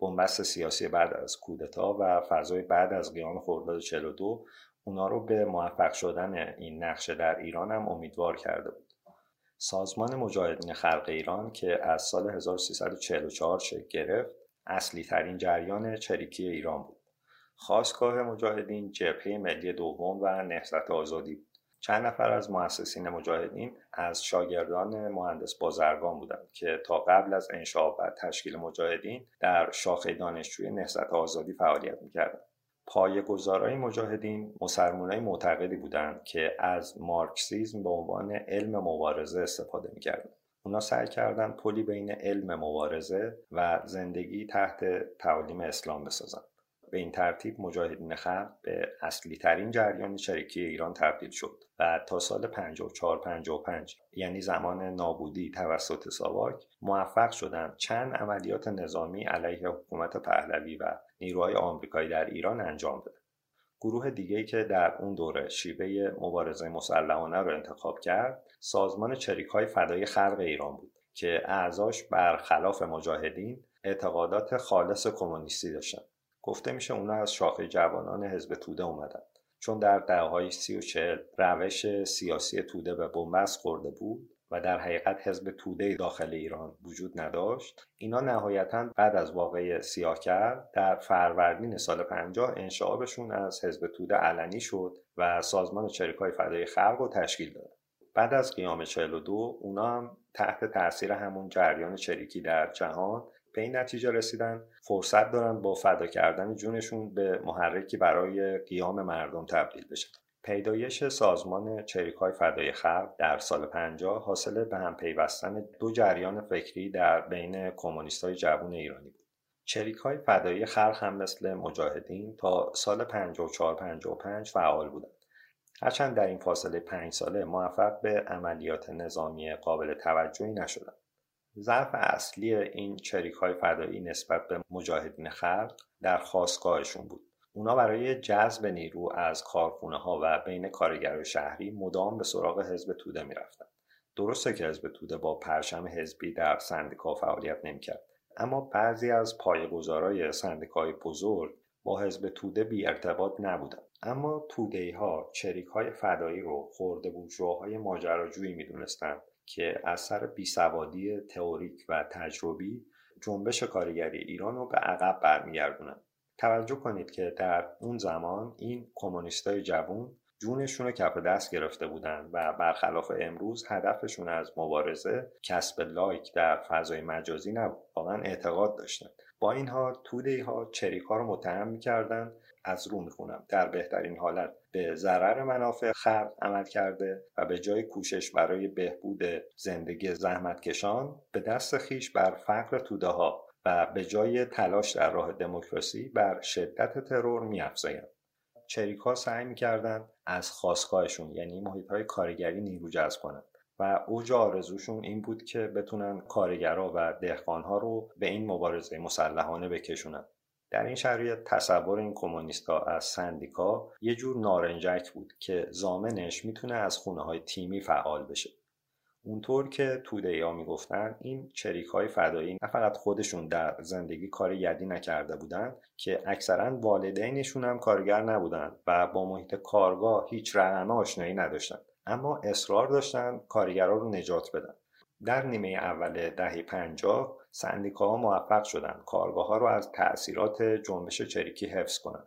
S3: بنبست سیاسی بعد از کودتا و فضای بعد از قیام خرداد 42 اونا رو به موفق شدن این نقشه در ایران هم امیدوار کرده بود. سازمان مجاهدین خلق ایران که از سال 1344 شکل گرفت اصلی ترین جریان چریکی ایران بود. خواستگاه مجاهدین جبهه ملی دوم و نهضت آزادی بود. چند نفر از مؤسسین مجاهدین از شاگردان مهندس بازرگان بودند که تا قبل از انشاء و تشکیل مجاهدین در شاخه دانشجوی نهضت آزادی فعالیت می‌کردند. پای گذارای مجاهدین مسلمانای معتقدی بودند که از مارکسیزم به عنوان علم مبارزه استفاده می‌کردند. اونا سعی کردند پلی بین علم مبارزه و زندگی تحت تعالیم اسلام بسازند. به این ترتیب مجاهدین خلق به اصلی ترین جریان چریکی ایران تبدیل شد و تا سال 54 55 یعنی زمان نابودی توسط ساواک موفق شدند چند عملیات نظامی علیه حکومت پهلوی و نیروهای آمریکایی در ایران انجام بده. گروه دیگه که در اون دوره شیوه مبارزه مسلحانه رو انتخاب کرد سازمان چریک های فدای خلق ایران بود که اعضاش برخلاف مجاهدین اعتقادات خالص کمونیستی داشتند گفته میشه اونا از شاخه جوانان حزب توده اومدن چون در دههای سی و چهل روش سیاسی توده به بنبست خورده بود و در حقیقت حزب توده داخل ایران وجود نداشت. اینا نهایتا بعد از واقعه سیاه در فروردین سال 50 انشعابشون از حزب توده علنی شد و سازمان چریکای فدای خلق رو تشکیل داد. بعد از قیام 42 اونا هم تحت تاثیر همون جریان چریکی در جهان به این نتیجه رسیدن. فرصت دارن با فدا کردن جونشون به محرکی برای قیام مردم تبدیل بشن. پیدایش سازمان چریک های فدای خلق در سال 50 حاصل به هم پیوستن دو جریان فکری در بین کمونیست های جوان ایرانی بود. چریک های فدایی خلق هم مثل مجاهدین تا سال 54-55 فعال بودند. هرچند در این فاصله پنج ساله موفق به عملیات نظامی قابل توجهی نشدند. ضعف اصلی این چریک های فدایی نسبت به مجاهدین خلق در خواستگاهشون بود. اونا برای جذب نیرو از کارخونه ها و بین کارگر شهری مدام به سراغ حزب توده می‌رفتند. درسته که حزب توده با پرچم حزبی در سندیکا فعالیت نمی‌کرد اما بعضی از پایه‌گذارای سندیکای بزرگ با حزب توده بی ارتباط نبودند اما تودهی ها چریک های فدایی رو خورده بورژواهای ماجراجویی می‌دونستند که اثر بیسوادی تئوریک و تجربی جنبش کارگری ایران رو به عقب برمیگردونند توجه کنید که در اون زمان این کمونیستای جوون جونشون رو کف دست گرفته بودن و برخلاف امروز هدفشون از مبارزه کسب لایک در فضای مجازی نبود. واقعا اعتقاد داشتن. با این حال تودهی ها چریک ها رو متهم می‌کردن از رو می‌خونم. در بهترین حالت به ضرر منافع خلق عمل کرده و به جای کوشش برای بهبود زندگی زحمتکشان به دست خیش بر فقر توده ها و به جای تلاش در راه دموکراسی بر شدت ترور میافزایند چریک ها سعی می‌کردند از خواستگاهشون یعنی محیط های کارگری نیرو جذب کنند و اوج آرزوشون این بود که بتونن کارگرها و دهقانها رو به این مبارزه مسلحانه بکشونن. در این شرایط تصور این کمونیستا از سندیکا یه جور نارنجک بود که زامنش می‌تونه از خونه های تیمی فعال بشه. اونطور که توده ها می‌گفتن این چریک های فدایی نه فقط خودشون در زندگی کار یدی نکرده بودند که اکثرا والدینشون هم کارگر نبودند و با محیط کارگاه هیچ رقمه آشنایی نداشتند اما اصرار داشتن کارگرها رو نجات بدن. در نیمه اول دهه پنجاه سندیکاها موفق شدند کارگاه ها رو از تأثیرات جنبش چریکی حفظ کنند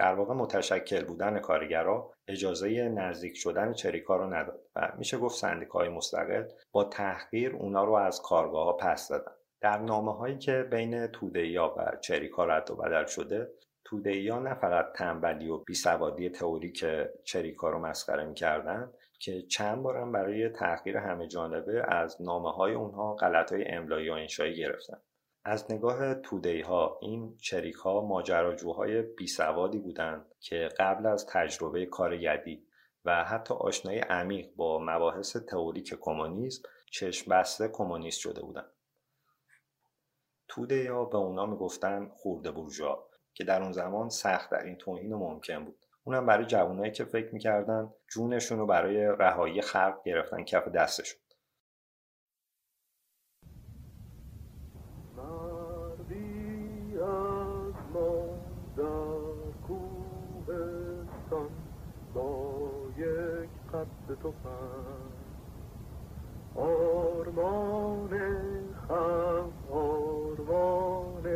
S3: در واقع متشکل بودن کارگرها اجازه نزدیک شدن چریکا رو نداد و میشه گفت سندیکای مستقل با تحقیر اونا رو از کارگاه ها پس دادن. در نامه هایی که بین تودهیا و چریکا رد و بدل شده تودهیا نه فقط تنبلی و بیسوادی تئوریک چریکا رو مسخره می‌کردن که چند بارم برای تحقیر همه جانبه از نامه های اونها غلط های املایی و انشایی گرفتن. از نگاه تودی ها این چریک ها ماجراجوهای بیسوادی بودند که قبل از تجربه کار یدی و حتی آشنایی عمیق با مباحث تئوریک کمونیسم چشم بسته کمونیست شده بودند. توده ها به اونا می‌گفتن خورده بورژوا که در اون زمان سخت در این توهین ممکن بود. اونم برای جوانایی که فکر می‌کردن جونشون رو برای رهایی خلق گرفتن کف دستشون.
S7: تو آرمان خم آرمان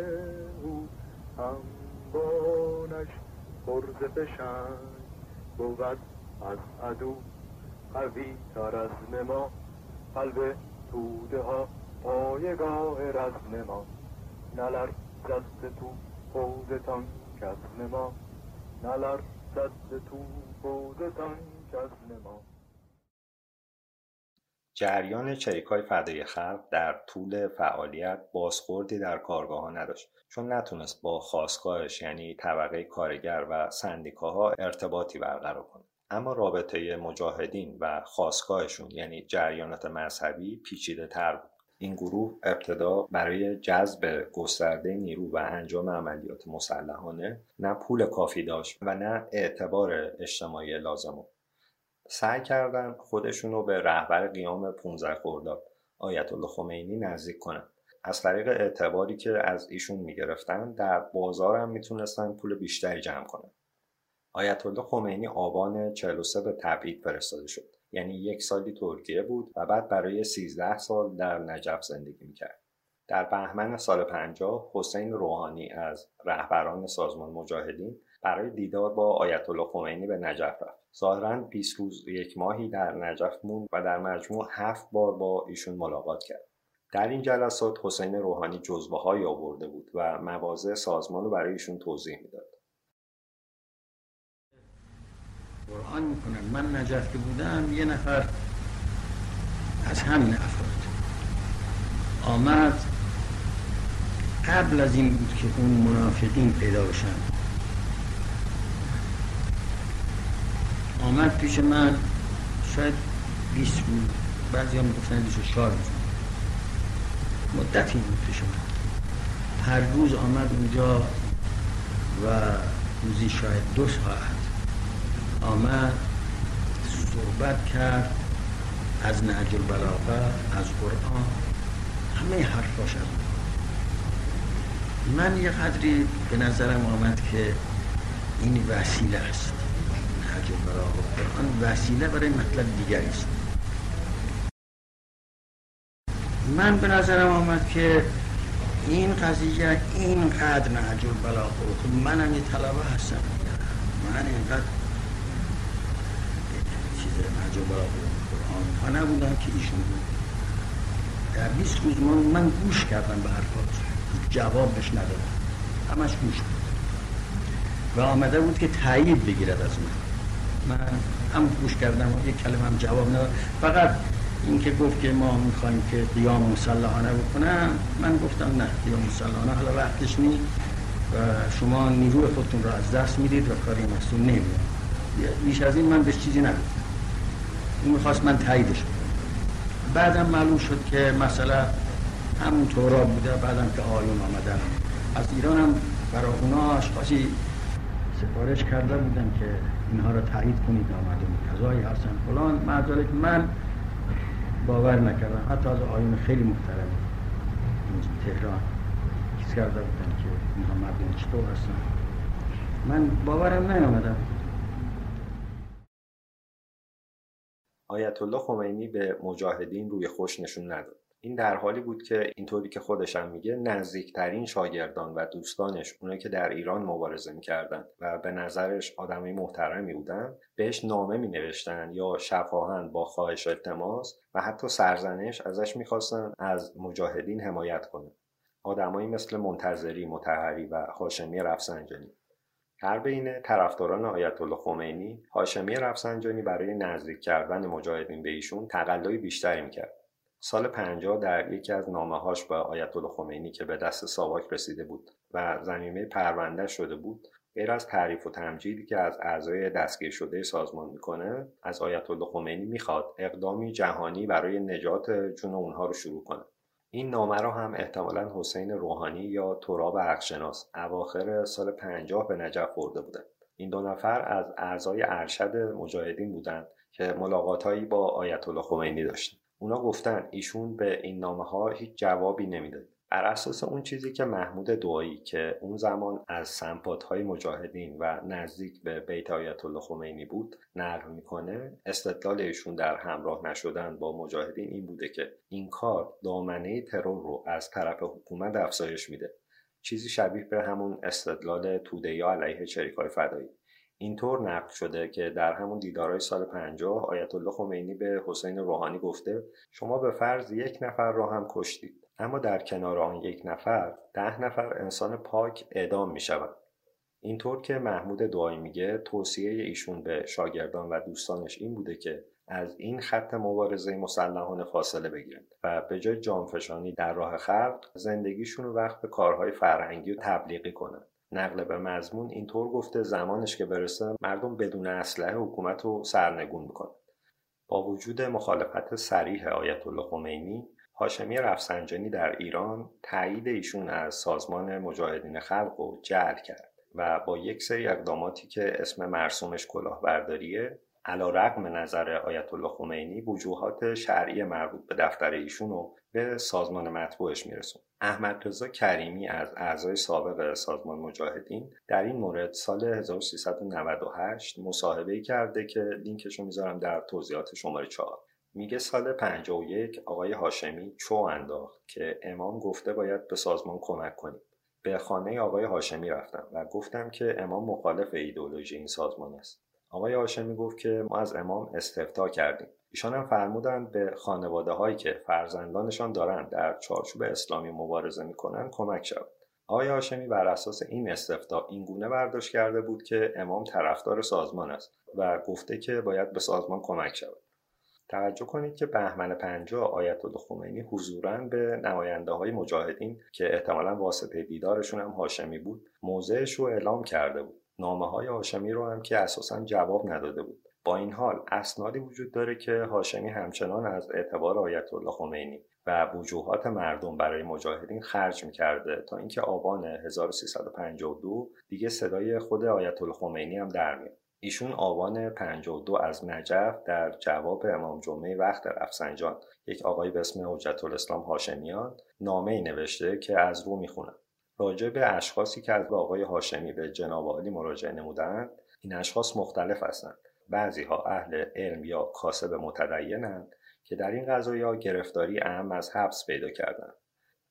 S7: او. انبانش برز بشنگ بود از عدو. قوی تر از نما. قلب توده ها پایگاه رزم ما. نلر دست تو خودتان کس نما نلر دست تو خودتان نما
S3: جریان چریکای فدای خلق در طول فعالیت بازخوردی در کارگاه ها نداشت چون نتونست با خواستگاهش یعنی طبقه کارگر و سندیکاها ارتباطی برقرار کنه. اما رابطه مجاهدین و خواستگاهشون یعنی جریانات مذهبی پیچیده تر بود. این گروه ابتدا برای جذب گسترده نیرو و انجام عملیات مسلحانه نه پول کافی داشت و نه اعتبار اجتماعی لازم سعی کردن خودشون رو به رهبر قیام 15 خرداد آیت الله خمینی نزدیک کنند از طریق اعتباری که از ایشون می‌گرفتن در بازار هم می‌تونستن پول بیشتری جمع کنن. آیت الله خمینی آبان 43 به تبعید فرستاده شد. یعنی یک سالی ترکیه بود و بعد برای 13 سال در نجف زندگی می‌کرد. در بهمن سال 50 حسین روحانی از رهبران سازمان مجاهدین برای دیدار با آیت الله خمینی به نجف رفت. ظاهرا 20 روز یک ماهی در نجف موند و در مجموع هفت بار با ایشون ملاقات کرد. در این جلسات حسین روحانی جزوه های آورده بود و مواضع سازمان رو برای ایشون توضیح می‌داد.
S9: قرآن می‌کنن من نجف که بودم یه نفر از همین افراد آمد. قبل از این بود که اون منافقین پیدا بشن. آمد پیش من شاید 20 بود. بعضی هم می‌گفتن 24 روز مدتی بود پیش من. هر روز آمد اونجا و روزی شاید دو ساعت آمد صحبت کرد از نهج البلاغه از قرآن همه حرفاش از من یه قدری به نظرم آمد که این وسیله است. قرآن وسیله برای مطلب دیگری است. من به نظرم آمد که این قضیه اینقدر نهج البلاغه خب منم یه طلبه هستم. من اینقدر چیز نهج البلاغه قرآن ها نبودم که ایشون بود در 20 روز من, من گوش کردم به حرفات. جوابش ندادم. همش گوش بود. و آمده بود که تایید بگیرد از من. من هم گوش کردم و یک کلمه هم جواب نداد. فقط اینکه گفت که ما می‌خوایم که قیام مسلحانه بکنم من گفتم نه قیام مسلحانه حالا وقتش نیست و شما نیروی خودتون را از دست می‌دید و کاری محصول نمیاد بیش از این من به چیزی نگفتم. اون می‌خواست من تاییدش کنم. بعدم معلوم شد که مثلا همون طورا بوده بعدم که آیون آمدن. از ایران هم برای اونا آشپاسی سفارش کرده بودن که اینها را تایید کنید آمده کذایی هستن فلان معذاله که من باور نکردم. حتی از آیون خیلی محترم تهران کس کرده بودن که اینها مردم چطور هستن. من باورم نیامدم.
S3: آیت الله خمینی به مجاهدین روی خوش نشون نداد. این در حالی بود که اینطوری که خودشم میگه نزدیکترین شاگردان و دوستانش اونایی که در ایران مبارزه می‌کردن و به نظرش آدمی محترمی بودن بهش نامه می نوشتن یا شفاهن با خواهش التماس و حتی سرزنش ازش می‌خواستن از مجاهدین حمایت کنه. آدمایی مثل منتظری متحری و هاشمی رفسنجانی. در بین طرفداران آیت الله خمینی هاشمی رفسنجانی برای نزدیک کردن مجاهدین به ایشون تقلای بیشتری می‌کرد. سال 50 در یکی از نامه هاش به آیت الله خمینی که به دست ساواک رسیده بود و زمینه پرونده شده بود غیر از تعریف و تمجیدی که از اعضای دستگیر شده سازمان می‌کنه از آیت الله خمینی می‌خواد اقدامی جهانی برای نجات جون اونها رو شروع کنه. این نامه را هم احتمالا حسین روحانی یا تراب حقشناس اواخر سال 50 به نجف برده بودند این دو نفر از اعضای ارشد مجاهدین بودند که ملاقاتهایی با آیت الله خمینی داشتند اونا گفتن ایشون به این نامه ها هیچ جوابی نمی‌داد. بر اساس اون چیزی که محمود دعایی که اون زمان از سمپات های مجاهدین و نزدیک به بیت آیت الله خمینی بود نقل می‌کنه استدلال ایشون در همراه نشدن با مجاهدین این بوده که این کار دامنه ترور رو از طرف حکومت افزایش میده. چیزی شبیه به همون استدلال توده یا علیه چریکای فدایی. اینطور نقل شده که در همون دیدارهای سال 50 آیت الله خمینی به حسین روحانی گفته شما به فرض یک نفر را هم کشتید اما در کنار آن یک نفر ده نفر انسان پاک اعدام می شود. اینطور که محمود دعایی میگه توصیه ایشون به شاگردان و دوستانش این بوده که از این خط مبارزه مسلحانه فاصله بگیرند و به جای جانفشانی در راه خلق زندگیشون رو وقت به کارهای فرهنگی و تبلیغی کنند نقل به مضمون اینطور گفته زمانش که برسه مردم بدون اسلحه حکومت رو سرنگون می‌کنه با وجود مخالفت سریح آیت الله خمینی هاشمی رفسنجانی در ایران تایید ایشون از سازمان مجاهدین خلق رو جعل کرد و با یک سری اقداماتی که اسم مرسومش کلاهبرداریه علا رقم نظر آیت الله خمینی وجوهات شرعی مربوط به دفتر ایشون رو به سازمان مطبوعش میرسون احمد رضا کریمی از اعضای سابق سازمان مجاهدین در این مورد سال 1398 مصاحبه کرده که لینکشو می‌ذارم در توضیحات شماره 4 میگه سال 51 آقای هاشمی چو انداخت که امام گفته باید به سازمان کمک کنیم. به خانه آقای هاشمی رفتم و گفتم که امام مخالف ایدولوژی این سازمان است. آقای هاشمی گفت که ما از امام استفتا کردیم. ایشان هم فرمودند به خانواده هایی که فرزندانشان دارند در چارچوب اسلامی مبارزه می‌کنند کمک شود. آقای هاشمی بر اساس این استفتا این گونه برداشت کرده بود که امام طرفدار سازمان است و گفته که باید به سازمان کمک شود. توجه کنید که بهمن 50 آیت الله خمینی حضورا به نماینده های مجاهدین که احتمالا واسطه دیدارشون هم هاشمی بود موضعش رو اعلام کرده بود. نامه های هاشمی رو هم که اساسا جواب نداده بود. با این حال اسنادی وجود داره که هاشمی همچنان از اعتبار آیت الله خمینی و وجوهات مردم برای مجاهدین خرج می‌کرده تا اینکه آبان 1352 دیگه صدای خود آیت الله خمینی هم در میاد. ایشون آبان 52 از نجف در جواب امام جمعه وقت رفسنجان یک آقای به اسم حجت الاسلام هاشمیان نامه ای نوشته که از رو می‌خونم. راجع به اشخاصی که از آقای هاشمی به جناب عالی مراجعه نمودند این اشخاص مختلف هستند. بعضی ها اهل علم یا کاسب متدینند که در این قضایا گرفتاری اهم از حبس پیدا کردند.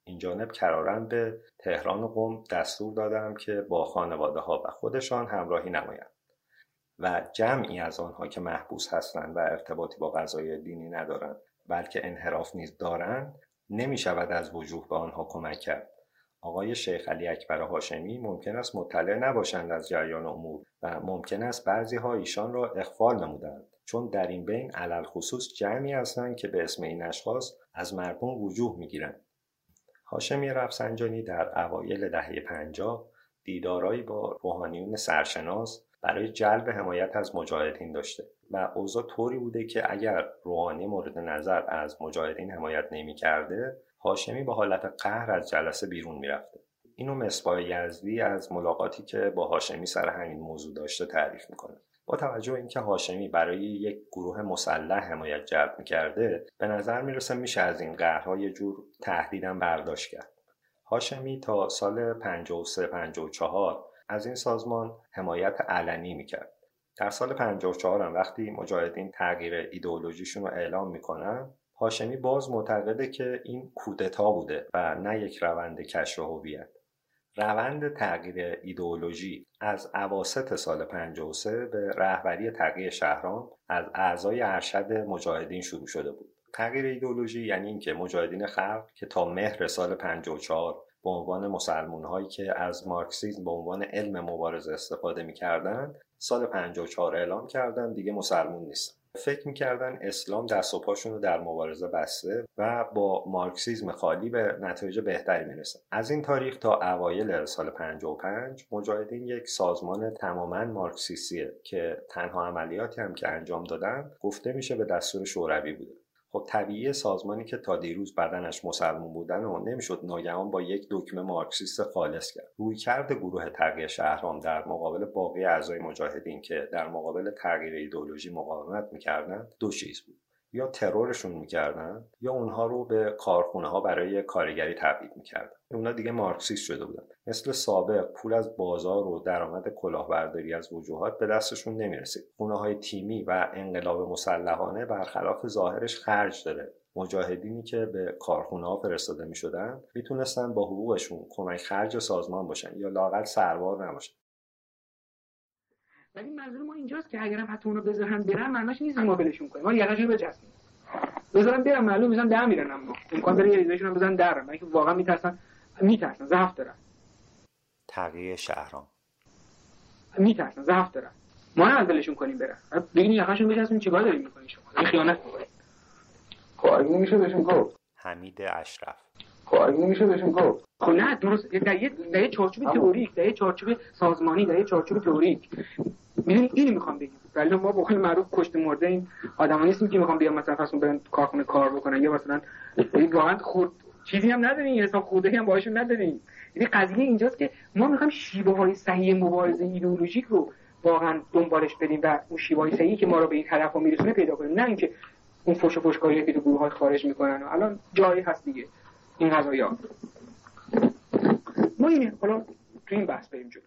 S3: این جانب کرارن به تهران و قم دستور دادم که با خانواده ها و خودشان همراهی نمایند و جمعی از آنها که محبوس هستند و ارتباطی با قضای دینی ندارند بلکه انحراف نیز دارند نمی شود از وجوه به آنها کمک کرد. آقای شیخ علی اکبر هاشمی ممکن است مطلع نباشند از جریان امور و ممکن است بعضی ها ایشان را اخفال نمودند چون در این بین علل خصوص جمعی هستند که به اسم این اشخاص از مردم وجوه می‌گیرند. هاشمی رفسنجانی در اوایل دهه پنجاه دیدارایی با روحانیون سرشناس برای جلب حمایت از مجاهدین داشته و اوضاع طوری بوده که اگر روحانی مورد نظر از مجاهدین حمایت نمی کرده هاشمی با حالت قهر از جلسه بیرون می‌رفته. اینو مصباح یزدی از ملاقاتی که با هاشمی سر همین موضوع داشته تعریف می‌کنه. با توجه به اینکه هاشمی برای یک گروه مسلح حمایت جلب می‌کرده به نظر می‌رسه میشه از این قهرها یه جور تهدیدم برداشت کرد. هاشمی تا سال 53 54 از این سازمان حمایت علنی می‌کرد. در سال 54 هم وقتی مجاهدین تغییر ایدئولوژیشون رو اعلام می‌کنن هاشمی باز معتقده که این کودتا بوده و نه یک روند کشف هویت. روند تغییر ایدئولوژی از عواست سال 53 به رهبری تغییر شهران از اعضای ارشد مجاهدین شروع شده بود. تغییر ایدئولوژی یعنی اینکه مجاهدین خلق که تا مهر سال 54 به عنوان مسلمون هایی که از مارکسیزم به عنوان علم مبارزه استفاده می‌کردند سال 54 اعلام کردن دیگه مسلمون نیست فکر می‌کردن اسلام دست و پاشون رو در مبارزه بسته و با مارکسیزم خالی به نتایج بهتری می‌رسه. از این تاریخ تا اوایل سال 55 مجاهدین یک سازمان تماما مارکسیستیه که تنها عملیاتی هم که انجام دادن گفته میشه به دستور شوروی بوده. خب طبیعی سازمانی که تا دیروز بدنش مسلمون بودن و نمی‌شد ناگهان با یک دکمه مارکسیست خالص کرد. رویکرد گروه تغییر شهرام در مقابل باقی اعضای مجاهدین که در مقابل تغییر ایدولوژی مقاومت می‌کردند دو چیز بود. یا ترورشون می‌کردن یا اونها رو به کارخونه ها برای کارگری تبعید می‌کردن. اونا دیگه مارکسیست شده بودن. مثل سابق پول از بازار و درآمد کلاهبرداری از وجوهات به دستشون نمی‌رسید. خونه های تیمی و انقلاب مسلحانه برخلاف ظاهرش خرج داره. مجاهدینی که به کارخونه ها فرستاده می شدن می‌تونستن با حقوقشون کمک خرج سازمان باشن یا لاقل سروار نباشن.
S2: ولی منظور ما اینجاست که اگرم حتی اونو بذارن برن معناش نیست ما ولشون کنیم. ما یقهشون بچسبیم بذارن برن معلوم میشن در میرن اما. امکان داره یه هم بزنن در. من که واقعا میترسن میترسن ضعف دارن
S6: تغییر شهرام.
S2: میترسن ضعف دارن ما هم ولشون کنیم برن. بگین یقهشون بچسبیم چیکار داریم می‌کنین شما؟ این خیانت می‌کنین.
S1: خب اگه نمیشه بهشون گفت.
S6: حمید اشرف.
S1: خب اگه نمیشه بهشون گفت.
S2: خب نه درست. در یه در یه چارچوب تئوریک در یه چارچوب سازمانی در یه چارچوب تئوریک. می‌دونی اینو می‌خوام بگم. ولی ما با معروف کشت مرده این آدما نیستیم که می‌خوام بیام مثلا فرض برن کارخونه کار بکنن یا مثلا واقعا خود چیزی هم ندارین حساب خورده هم باهاشون ندارین یعنی قضیه اینجاست که ما می‌خوام شیوه های صحیح مبارزه ایدئولوژیک رو واقعا دنبالش بدیم و اون شیوه های صحیحی که ما رو به این طرف میرسونه پیدا کنیم. نه اینکه اون فوش و فوشکاری که تو گروه ها خارج می‌کنن و الان جایی هست دیگه. این قضایا ما اینه حالا تو این بحث بریم جلو.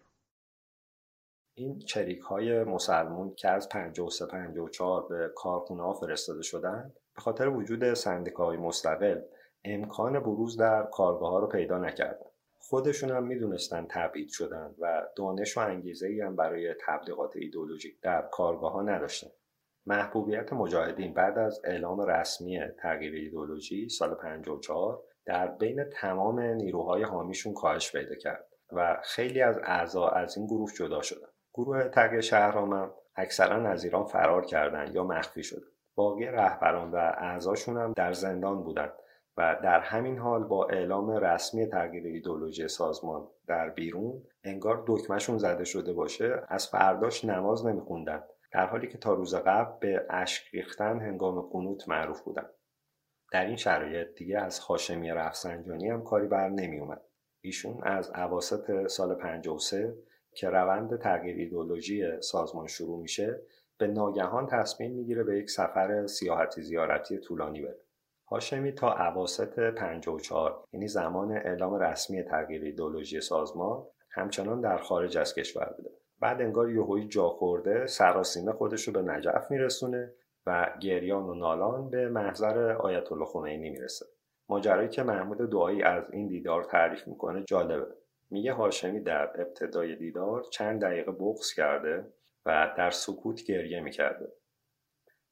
S3: این چریک های مسلمون که از 53 54 به کارخونه ها فرستاده شدن به خاطر وجود سندیکاهای مستقل امکان بروز در کارگاه ها رو پیدا نکردن. خودشون هم می‌دونستن تبعید شدن و دانش و انگیزه ای هم برای تبلیغات ایدولوژیک در کارگاه ها نداشتن. محبوبیت مجاهدین بعد از اعلام رسمی تغییر ایدولوژی سال 54 در بین تمام نیروهای حامیشون کاهش پیدا کرد و خیلی از اعضا از این گروه جدا شدن. گروه تغییر شهرام هم اکثرا از ایران فرار کردند یا مخفی شدن. باقی رهبران و اعضاشون هم در زندان بودند و در همین حال با اعلام رسمی تغییر ایدولوژی سازمان در بیرون انگار دکمهشون زده شده باشه از فرداش نماز نمیخوندن. در حالی که تا روز قبل به اشک ریختن هنگام قنوت معروف بودند در این شرایط دیگه از هاشمی رفسنجانی هم کاری بر نمی اومد. ایشون از عواست سال 53 که روند تغییر ایدولوژی سازمان شروع میشه به ناگهان تصمیم می‌گیره به یک سفر سیاحتی زیارتی طولانی بره. هاشمی تا عواست 54 یعنی زمان اعلام رسمی تغییر ایدولوژی سازمان همچنان در خارج از کشور بوده. بعد انگار یهویی جا خورده سراسیمه خودش رو به نجف میرسونه و گریان و نالان به محضر آیت الله خمینی می‌رسه. ماجرایی که محمود دعایی از این دیدار تعریف می‌کنه جالبه. میگه هاشمی در ابتدای دیدار چند دقیقه بغض کرده و در سکوت گریه می‌کرده.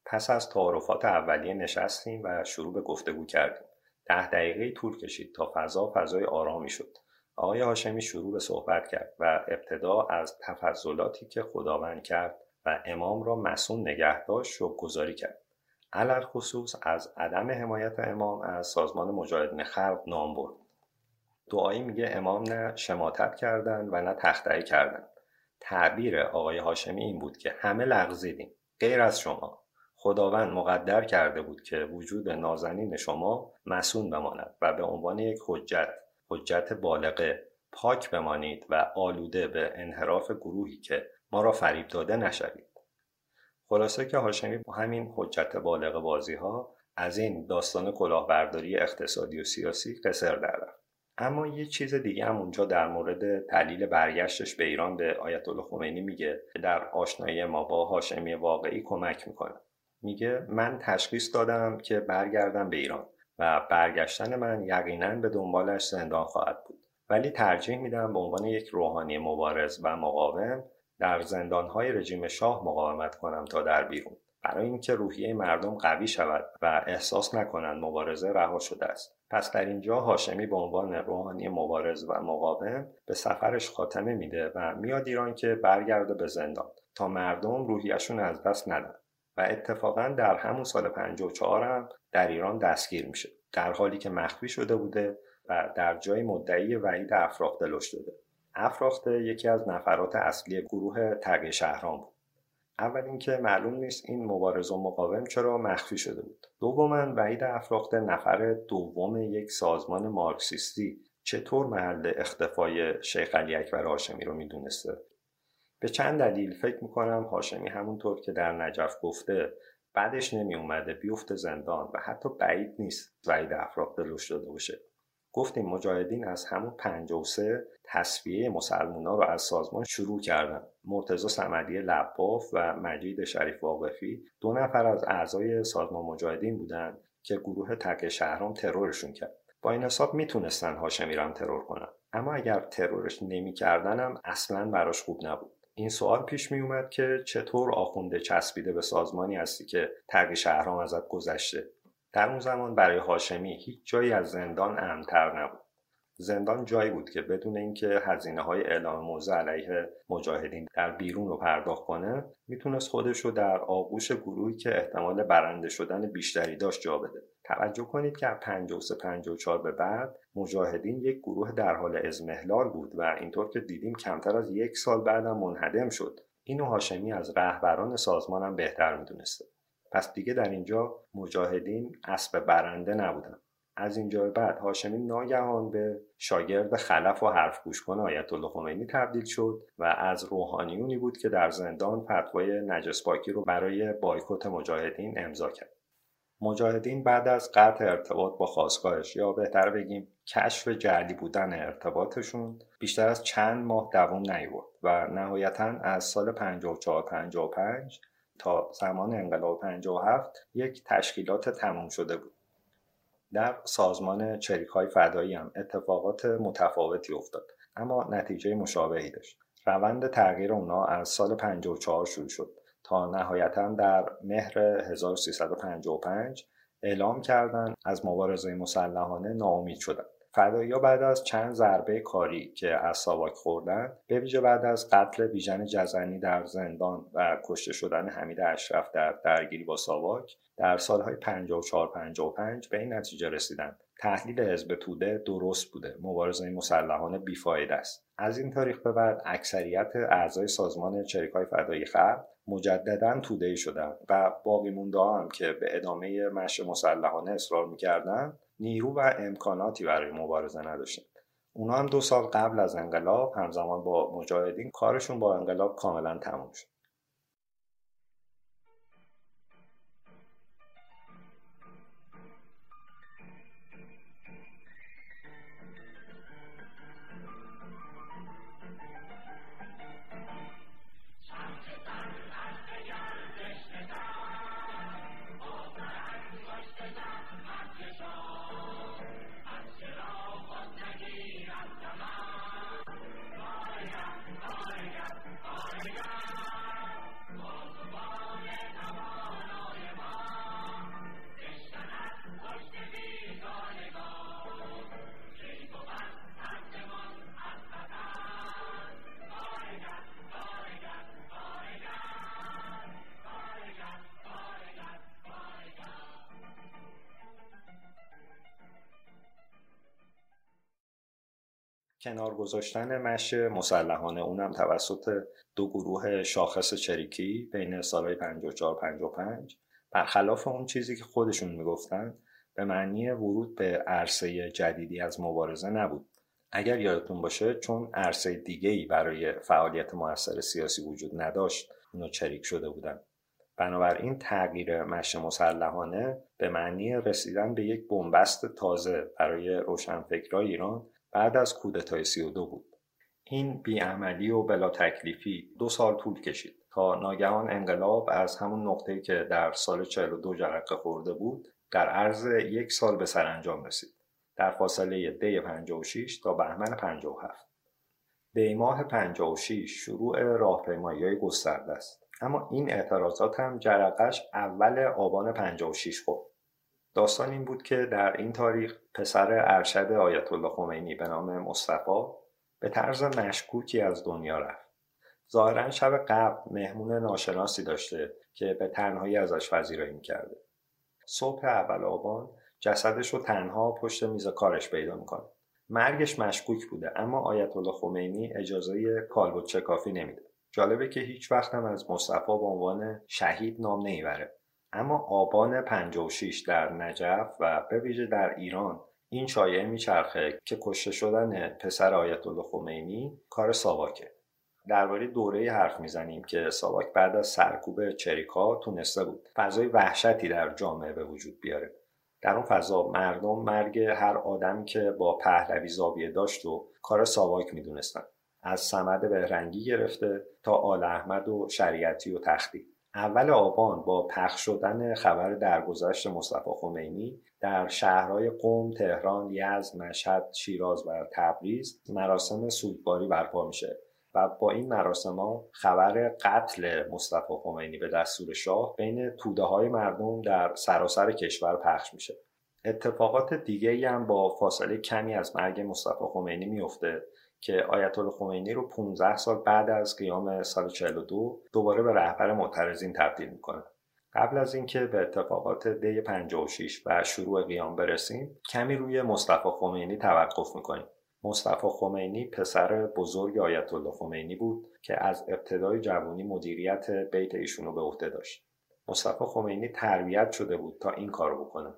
S3: پس از تعارفات اولیه نشستیم و شروع به گفتگو کردیم. ده دقیقه طول کشید تا فضا فضای آرامی شد. آقای هاشمی شروع به صحبت کرد و ابتدا از تفضلاتی که خداوند کرد و امام را مسون نگه داشت و گذاری کرد. علل خصوص از عدم حمایت امام از سازمان مجاهدین خلق نام برد. دعایی میگه امام نه شماتت کردن و نه تختعی کردن. تعبیر آقای هاشمی این بود که همه لغزیدیم. غیر از شما. خداوند مقدر کرده بود که وجود نازنین شما مسون بماند و به عنوان یک حجت حجت بالغه پاک بمانید و آلوده به انحراف گروهی که ما را فریب داده نشوید. خلاصه که هاشمی با همین حجت بالغ بازی ها از این داستان کلاهبرداری اقتصادی و سیاسی قصر در اما یه چیز دیگه هم اونجا در مورد دلیل برگشتش به ایران به آیت الله خمینی میگه. که در آشنایی ما با هاشمی واقعی کمک می‌کنه. میگه من تشخیص دادم که برگردم به ایران و برگشتن من یقینا به دنبالش زندان خواهد بود. ولی ترجیح میدم به عنوان یک روحانی مبارز و مقاوم در زندانهای رژیم شاه مقاومت کنم تا در بیرون. برای اینکه روحیه مردم قوی شود و احساس نکنند مبارزه رها شده است. پس در اینجا هاشمی به عنوان روحانی مبارز و مقاوم به سفرش خاتمه میده و میاد ایران که برگرده به زندان تا مردم روحیشون از دست ندن و اتفاقا در همون سال 54 هم در ایران دستگیر میشه. در حالی که مخفی شده بوده و در جای مدعی وحید افراخته لش داده. افراخته یکی از نفرات اصلی گروه تقی شهران بود. اول اینکه معلوم نیست این مبارز و مقاوم چرا مخفی شده بود. دوما وحید افراخته نفر دوم یک سازمان مارکسیستی چطور محل اختفای شیخ علی اکبر هاشمی رو می‌دونسته؟ به چند دلیل فکر می‌کنم هاشمی همونطور که در نجف گفته بعدش نمی اومده بیفته زندان و حتی بعید نیست وحید افراخته لش داده باشه. گفتیم مجاهدین از همون 53 تصفیه مسلمونا رو از سازمان شروع کردن. مرتزا سمدی لباف و مجید شریف واقفی دو نفر از اعضای سازمان مجاهدین بودند که گروه تک شهرام ترورشون کرد. با این حساب می‌تونستن هاشمی رو ترور کنن. اما اگر ترورش نمی‌کردن هم اصلا براش خوب نبود. این سوال پیش می اومد که چطور آخونده چسبیده به سازمانی هستی که تق شهرام ازت گذشته؟ در اون زمان برای هاشمی هیچ جایی از زندان امتر نبود. زندان جایی بود که بدون اینکه هزینه های اعلام موضع علیه مجاهدین در بیرون رو پرداخت کنه می‌تونست خودش رو در آغوش گروهی که احتمال برنده شدن بیشتری داشت جا بده. توجه کنید که از 53 54 به بعد مجاهدین یک گروه در حال ازمهلال بود و اینطور که دیدیم کمتر از یک سال بعدم منهدم شد. اینو هاشمی از رهبران سازمانم بهتر می‌دونسته. پس دیگه در اینجا مجاهدین اسب برنده نبودن. از اینجا بعد هاشمی ناگهان به شاگرد خلف و حرف گوش کن آیت الله خمینی تبدیل شد و از روحانیونی بود که در زندان فتوای نجس پاکی رو برای بایکوت مجاهدین امضا کرد. مجاهدین بعد از قطع ارتباط با خواستگاهش یا بهتر بگیم کشف جعلی بودن ارتباطشون بیشتر از چند ماه دوام نیورد و نهایتا از سال 54 55 تا زمان انقلاب 57 یک تشکیلات تمام شده بود. در سازمان چریک های فدایی هم اتفاقات متفاوتی افتاد اما نتیجه مشابهی داشت. روند تغییر اونا از سال 54 شروع شد تا نهایتا در مهر 1355 اعلام کردند از مبارزه مسلحانه ناامید شدند فدایی بعد از چند ضربه کاری که از ساواک خوردن به ویژه بعد از قتل بیژن جزنی در زندان و کشته شدن حمید اشرف در درگیری با ساواک در سالهای 54 55 به این نتیجه رسیدند تحلیل حزب توده درست بوده. مبارزه مسلحانه بیفاید است. از این تاریخ به بعد اکثریت اعضای سازمان چریکای فدایی خلق مجددا توده شدند و باقی مونده هم که به ادامه مشر مسلحانه اصرار می‌کردند نیرو و امکاناتی برای مبارزه نداشتند. اونا هم دو سال قبل از انقلاب همزمان با مجاهدین کارشون با انقلاب کاملا تموم شد. کنار گذاشتن مش مسلحانه اونم توسط دو گروه شاخص چریکی بین سالهای 54 55 برخلاف اون چیزی که خودشون می‌گفتن به معنی ورود به عرصه جدیدی از مبارزه نبود. اگر یادتون باشه چون عرصه دیگه ای برای فعالیت موثر سیاسی وجود نداشت اونو چریک شده بودن. بنابراین تغییر مش مسلحانه به معنی رسیدن به یک بنبست تازه برای روشنفکرای ایران بعد از کودتای 32 بود. این بیعملی و بلا تکلیفی دو سال طول کشید تا ناگهان انقلاب از همون نقطه‌ای که در سال 42 جرقه خورده بود در عرض یک سال به سرانجام رسید. در فاصله دی 56 تا بهمن 57 دی ماه 56 شروع راهپیمایی های گسترده است. اما این اعتراضات هم جرقش اول آبان 56 خورد. داستان این بود که در این تاریخ پسر ارشد آیت الله خمینی به نام مصطفی به طرز مشکوکی از دنیا رفت. ظاهرا شب قبل مهمون ناشناسی داشته که به تنهایی ازش پذیرایی می‌کرده. صبح اول آبان جسدش رو تنها پشت میز کارش پیدا می‌کنه. مرگش مشکوک بوده اما آیت الله خمینی اجازه کالبد چکافی نمیده. جالبه که هیچ وقت هم از مصطفی به عنوان شهید نام نمی‌بره. اما آبان 56 در نجف و به ویژه در ایران این شایعه میچرخه که کشته شدن پسر آیت الله خمینی کار ساواکه. درباره دوره حرف می‌زنیم که ساواک بعد از سرکوب چریکا تونسته بود فضای وحشتی در جامعه به وجود بیاره. در اون فضا مردم مرگ هر آدمی که با پهلوی زاویه داشت و کار ساواک می‌دونستن. از سمد بهرنگی گرفته تا آل احمد و شریعتی و تختی اول آبان با پخش شدن خبر درگذشت مصطفی خمینی در شهرهای قم، تهران، یزد، مشهد، شیراز و تبریز مراسم سوگواری برپا میشه و با این مراسم ها خبر قتل مصطفی خمینی به دستور شاه بین توده های مردم در سراسر کشور پخش میشه. اتفاقات دیگه هم با فاصله کمی از مرگ مصطفی خمینی میفته که آیت الله خمینی رو 15 سال بعد از قیام سال 42 دوباره به رهبر معترضین تبدیل می‌کنه. قبل از اینکه به اتفاقات دی 56 و شروع قیام برسیم کمی روی مصطفی خمینی توقف می‌کنیم. مصطفی خمینی پسر بزرگ آیت الله خمینی بود که از ابتدای جوانی مدیریت بیت ایشونو به عهده داشت. مصطفی خمینی تربیت شده بود تا این کار بکنه.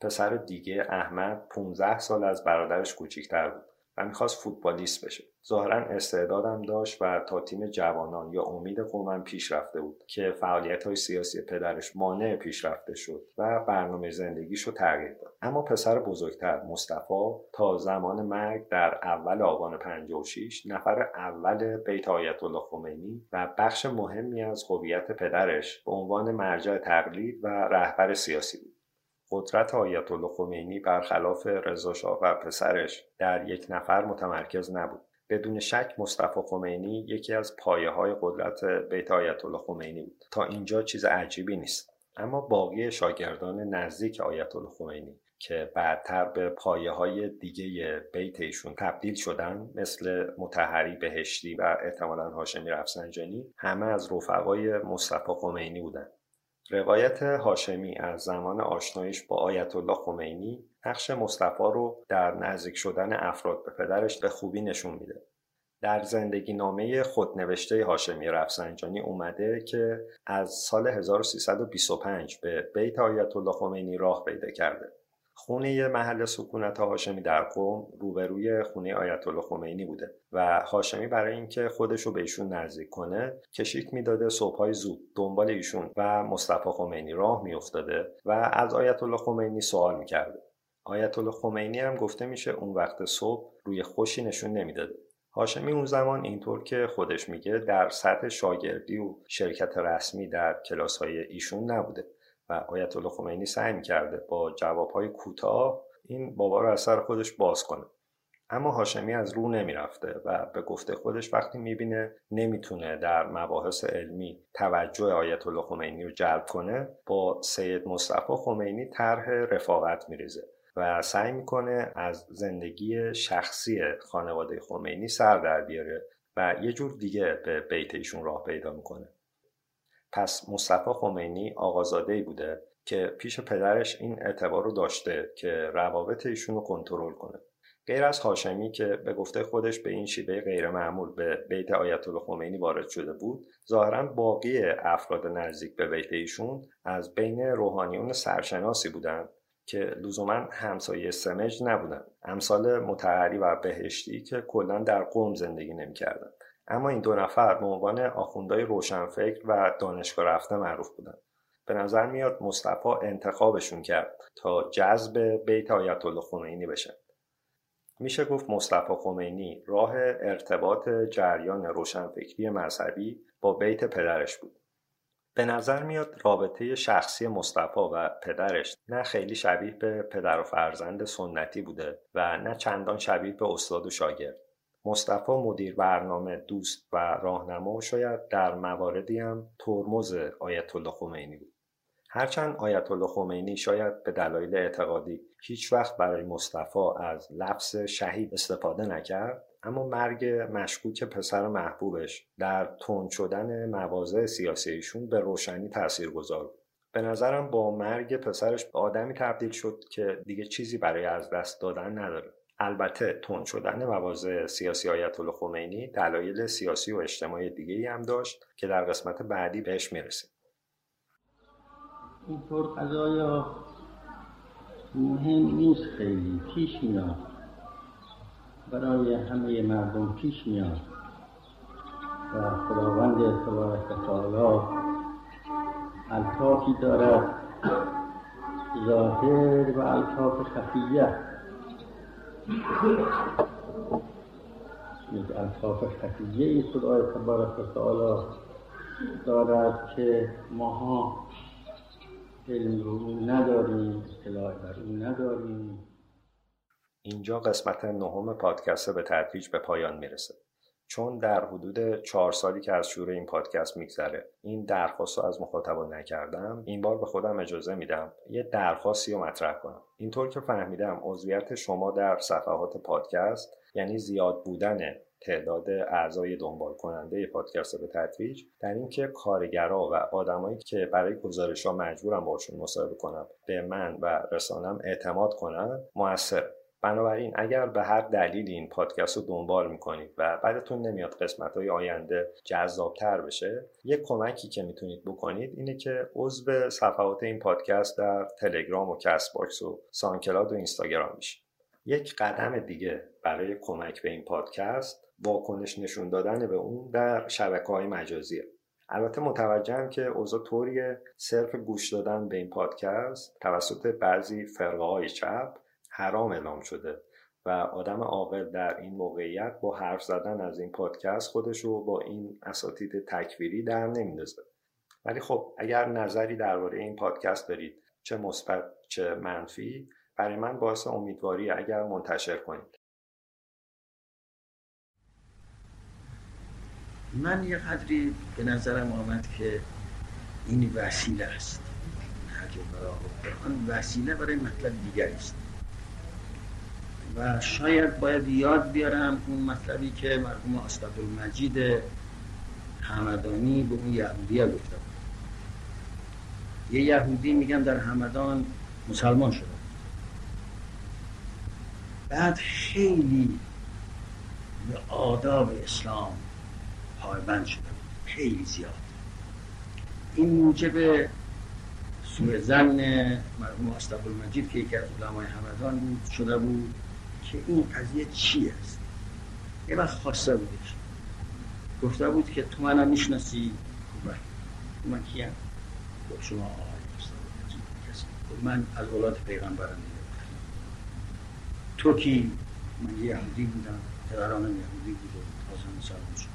S3: پسر دیگه احمد 15 سال از برادرش کوچیکتر بود. و می‌خواست فوتبالیست بشه. ظاهرا استعدادم داشت و تا تیم جوانان یا امید قومم پیش رفته بود که فعالیت های سیاسی پدرش مانع پیشرفته شد و برنامه زندگیش رو تغییر داد. اما پسر بزرگتر مصطفی تا زمان مرگ در اول آبان 56 نفر اول بیت آیت الله خمینی و بخش مهمی از هویت پدرش به عنوان مرجع تقلید و رهبر سیاسی بود. قدرت آیت الله خمینی برخلاف رضا شاه و پسرش در یک نفر متمرکز نبود. بدون شک مصطفی خمینی یکی از پایه های قدرت بیت آیت الله خمینی بود. تا اینجا چیز عجیبی نیست. اما باقی شاگردان نزدیک آیت الله خمینی که بعدتر به پایه های دیگه بیت ایشون تبدیل شدن مثل متحری بهشتی و احتمالا هاشمی رفسنجانی همه از رفقای مصطفی خمینی بودند روایت هاشمی از زمان آشنایش با آیت الله خمینی نقش مصطفی رو در نزدیک شدن افراد به پدرش به خوبی نشون میده. در زندگی نامه خودنوشته هاشمی رفسنجانی اومده که از سال 1325 به بیت آیت الله خمینی راه پیدا کرده. خونه محل سکونت هاشمی در قوم روبروی خونه آیت الله خمینی بوده و هاشمی برای اینکه خودش رو به ایشون نزدیک کنه کشیک می‌داده صبحهای زود دنبال ایشون و مصطفی خمینی راه میافتاده و از آیت الله خمینی سوال می‌کرده. آیت الله خمینی هم گفته میشه اون وقت صبح روی خوشی نشون نمی‌داده. هاشمی اون زمان اینطور که خودش میگه در سطح شاگردی و شرکت رسمی در کلاس های ایشون نبوده. و آیت الله خمینی سعی می‌کرده با جوابهای کوتاه این بابا رو از سر خودش باز کنه. اما هاشمی از رو نمی‌رفته و به گفته خودش وقتی می‌بینه نمی‌تونه در مباحث علمی توجه آیت الله خمینی رو جلب کنه با سید مصطفی خمینی طرح رفاقت میریزه و سعی می‌کنه از زندگی شخصی خانواده خمینی سر در بیاره و یه جور دیگه به بیت ایشون راه پیدا می‌کنه. پس مصطفی خمینی آقازاده بوده که پیش پدرش این اعتبار رو داشته که روابط ایشون رو کنترل کنه. غیر از هاشمی که به گفته خودش به این شیوه غیرمعمول به بیت آیت الله خمینی وارد شده بود ظاهرا باقی افراد نزدیک به بیت ایشون از بین روحانیون سرشناسی بودند که لزوما همسایه سمج نبودن. امثال متحری و بهشتی که کلا در قوم زندگی نمی‌کردند اما این دو نفر به عنوان آخوندهای روشنفکر و دانشگاه رفته معروف بودند. به نظر میاد مصطفی انتخابشون کرد تا جذب بیت آیت الله خمینی بشن میشه گفت مصطفی خمینی راه ارتباط جریان روشنفکری مذهبی با بیت پدرش بود. به نظر میاد رابطه شخصی مصطفی و پدرش نه خیلی شبیه به پدر و فرزند سنتی بوده و نه چندان شبیه به استاد و شاگرد. مصطفی مدیر برنامه دوست و راهنما شاید در مواردی هم ترمز آیت الله خمینی بود. هرچند آیت الله خمینی شاید به دلایل اعتقادی هیچ وقت برای مصطفی از لفظ شهید استفاده نکرد اما مرگ مشکوک پسر محبوبش در تند شدن مواضع سیاسی ایشون به روشنی تأثیر گذار بود. به نظرم با مرگ پسرش به آدمی تبدیل شد که دیگه چیزی برای از دست دادن نداره. البته تند شدن مواضع سیاسی آیت الله خمینی دلایل سیاسی و اجتماعی دیگه هم داشت که در قسمت بعدی بهش می‌رسیم.
S9: اینطور قضایا مهم نیست خیلی پیش میاد. برای همه مردم پیش میاد. و خداوند تبارک تعالی الطافی دارد ظاهر و الطاف خفیه. یک الطاف خفیه خدای تبارک تعالی دارد که ماها علم رو نداریم اطلاع بر اون نداریم.
S3: اینجا قسمت نهم پادکست به تدریج به پایان می‌رسه چون در حدود چهار سالی که از شروع این پادکست میگذره این درخواست رو از مخاطبان نکردم این بار به خودم اجازه میدم یه درخواستی رو مطرح کنم. اینطور که فهمیدم عضویت شما در صفحات پادکست یعنی زیاد بودن تعداد اعضای دنبال کننده پادکست به تدریج در اینکه کارگرا و آدمایی که برای گزارش ها مجبورم باشون مصاحبه کنم به من و رسانم اعتماد کنن موثر بنابراین اگر به هر دلیلی این پادکست رو دنبال می‌کنید و بدتون نمیاد قسمت های آینده جذابتر بشه یک کمکی که می‌تونید بکنید اینه که عضو صفحات این پادکست در تلگرام و Castbox و SoundCloud و اینستاگرام میشید یک قدم دیگه برای کمک به این پادکست واکنش نشون دادن به اون در شبکه های مجازیه. البته متوجهم که اوضاع طوریه صرف گوش دادن به این پادکست توسط بعضی فرقه های چپ حرام اعلام شده و آدم عاقل در این موقعیت با حرف زدن از این پادکست خودش رو با این اساتید تکویری در نمیندازه. ولی خب اگر نظری درباره این پادکست دارید چه مثبت چه منفی برای من باعث امیدواری اگر منتشر کنید.
S9: من یه قدری به نظرم آمد که این وسیله است. آن وسیله برای مطلب دیگری است. و شاید باید یاد بیارم اون مطلبی که مرحوم المجید همدانی به اون یهودی گفته بود. یه یهودی میگن در همدان مسلمان شده. بعد خیلی به آداب اسلام پایبند شده خیلی زیاد. این موجب سوء زن مرحوم المجید که یکی از علمای همدان بود شده بود. که این قضیه چی است؟ یه وقت خواسته بودش. گفته بود که تو منم می‌شناسی. من کیم؟ گفت شما آقای من از اولاد پیغمبرم. تو کی؟ من یهودی بودم. پدرانم یهودی بود و تازه مسلمان شدم.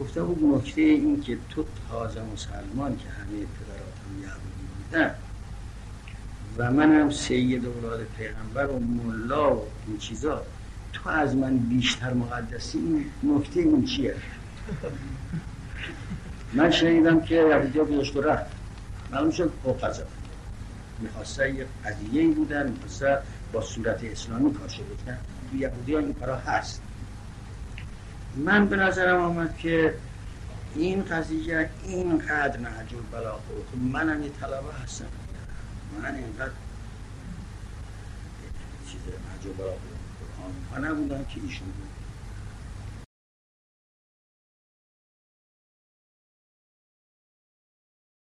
S9: گفته بود نکته این که تو تازه مسلمان که همه پدراتم یهودی بودن. و منم سید اولاد پیغمبر و ملا و این چیزا. تو از من بیشتر مقدسی این نکته این چیه؟ من شنیدم که یهودی ها گذاشت و رفت. معلوم شد قضا می‌خواسته یه قضیه بودن می‌خواسته با صورت اسلامی کار شده بودن. تو یهودی ها این کارا هست. من به نظرم آمد که این قضیه اینقدر نهج البلاغه منم یه طلبه هستم. من اینقدر چیز نهج البلاغه ها نبودن که ایشون بود.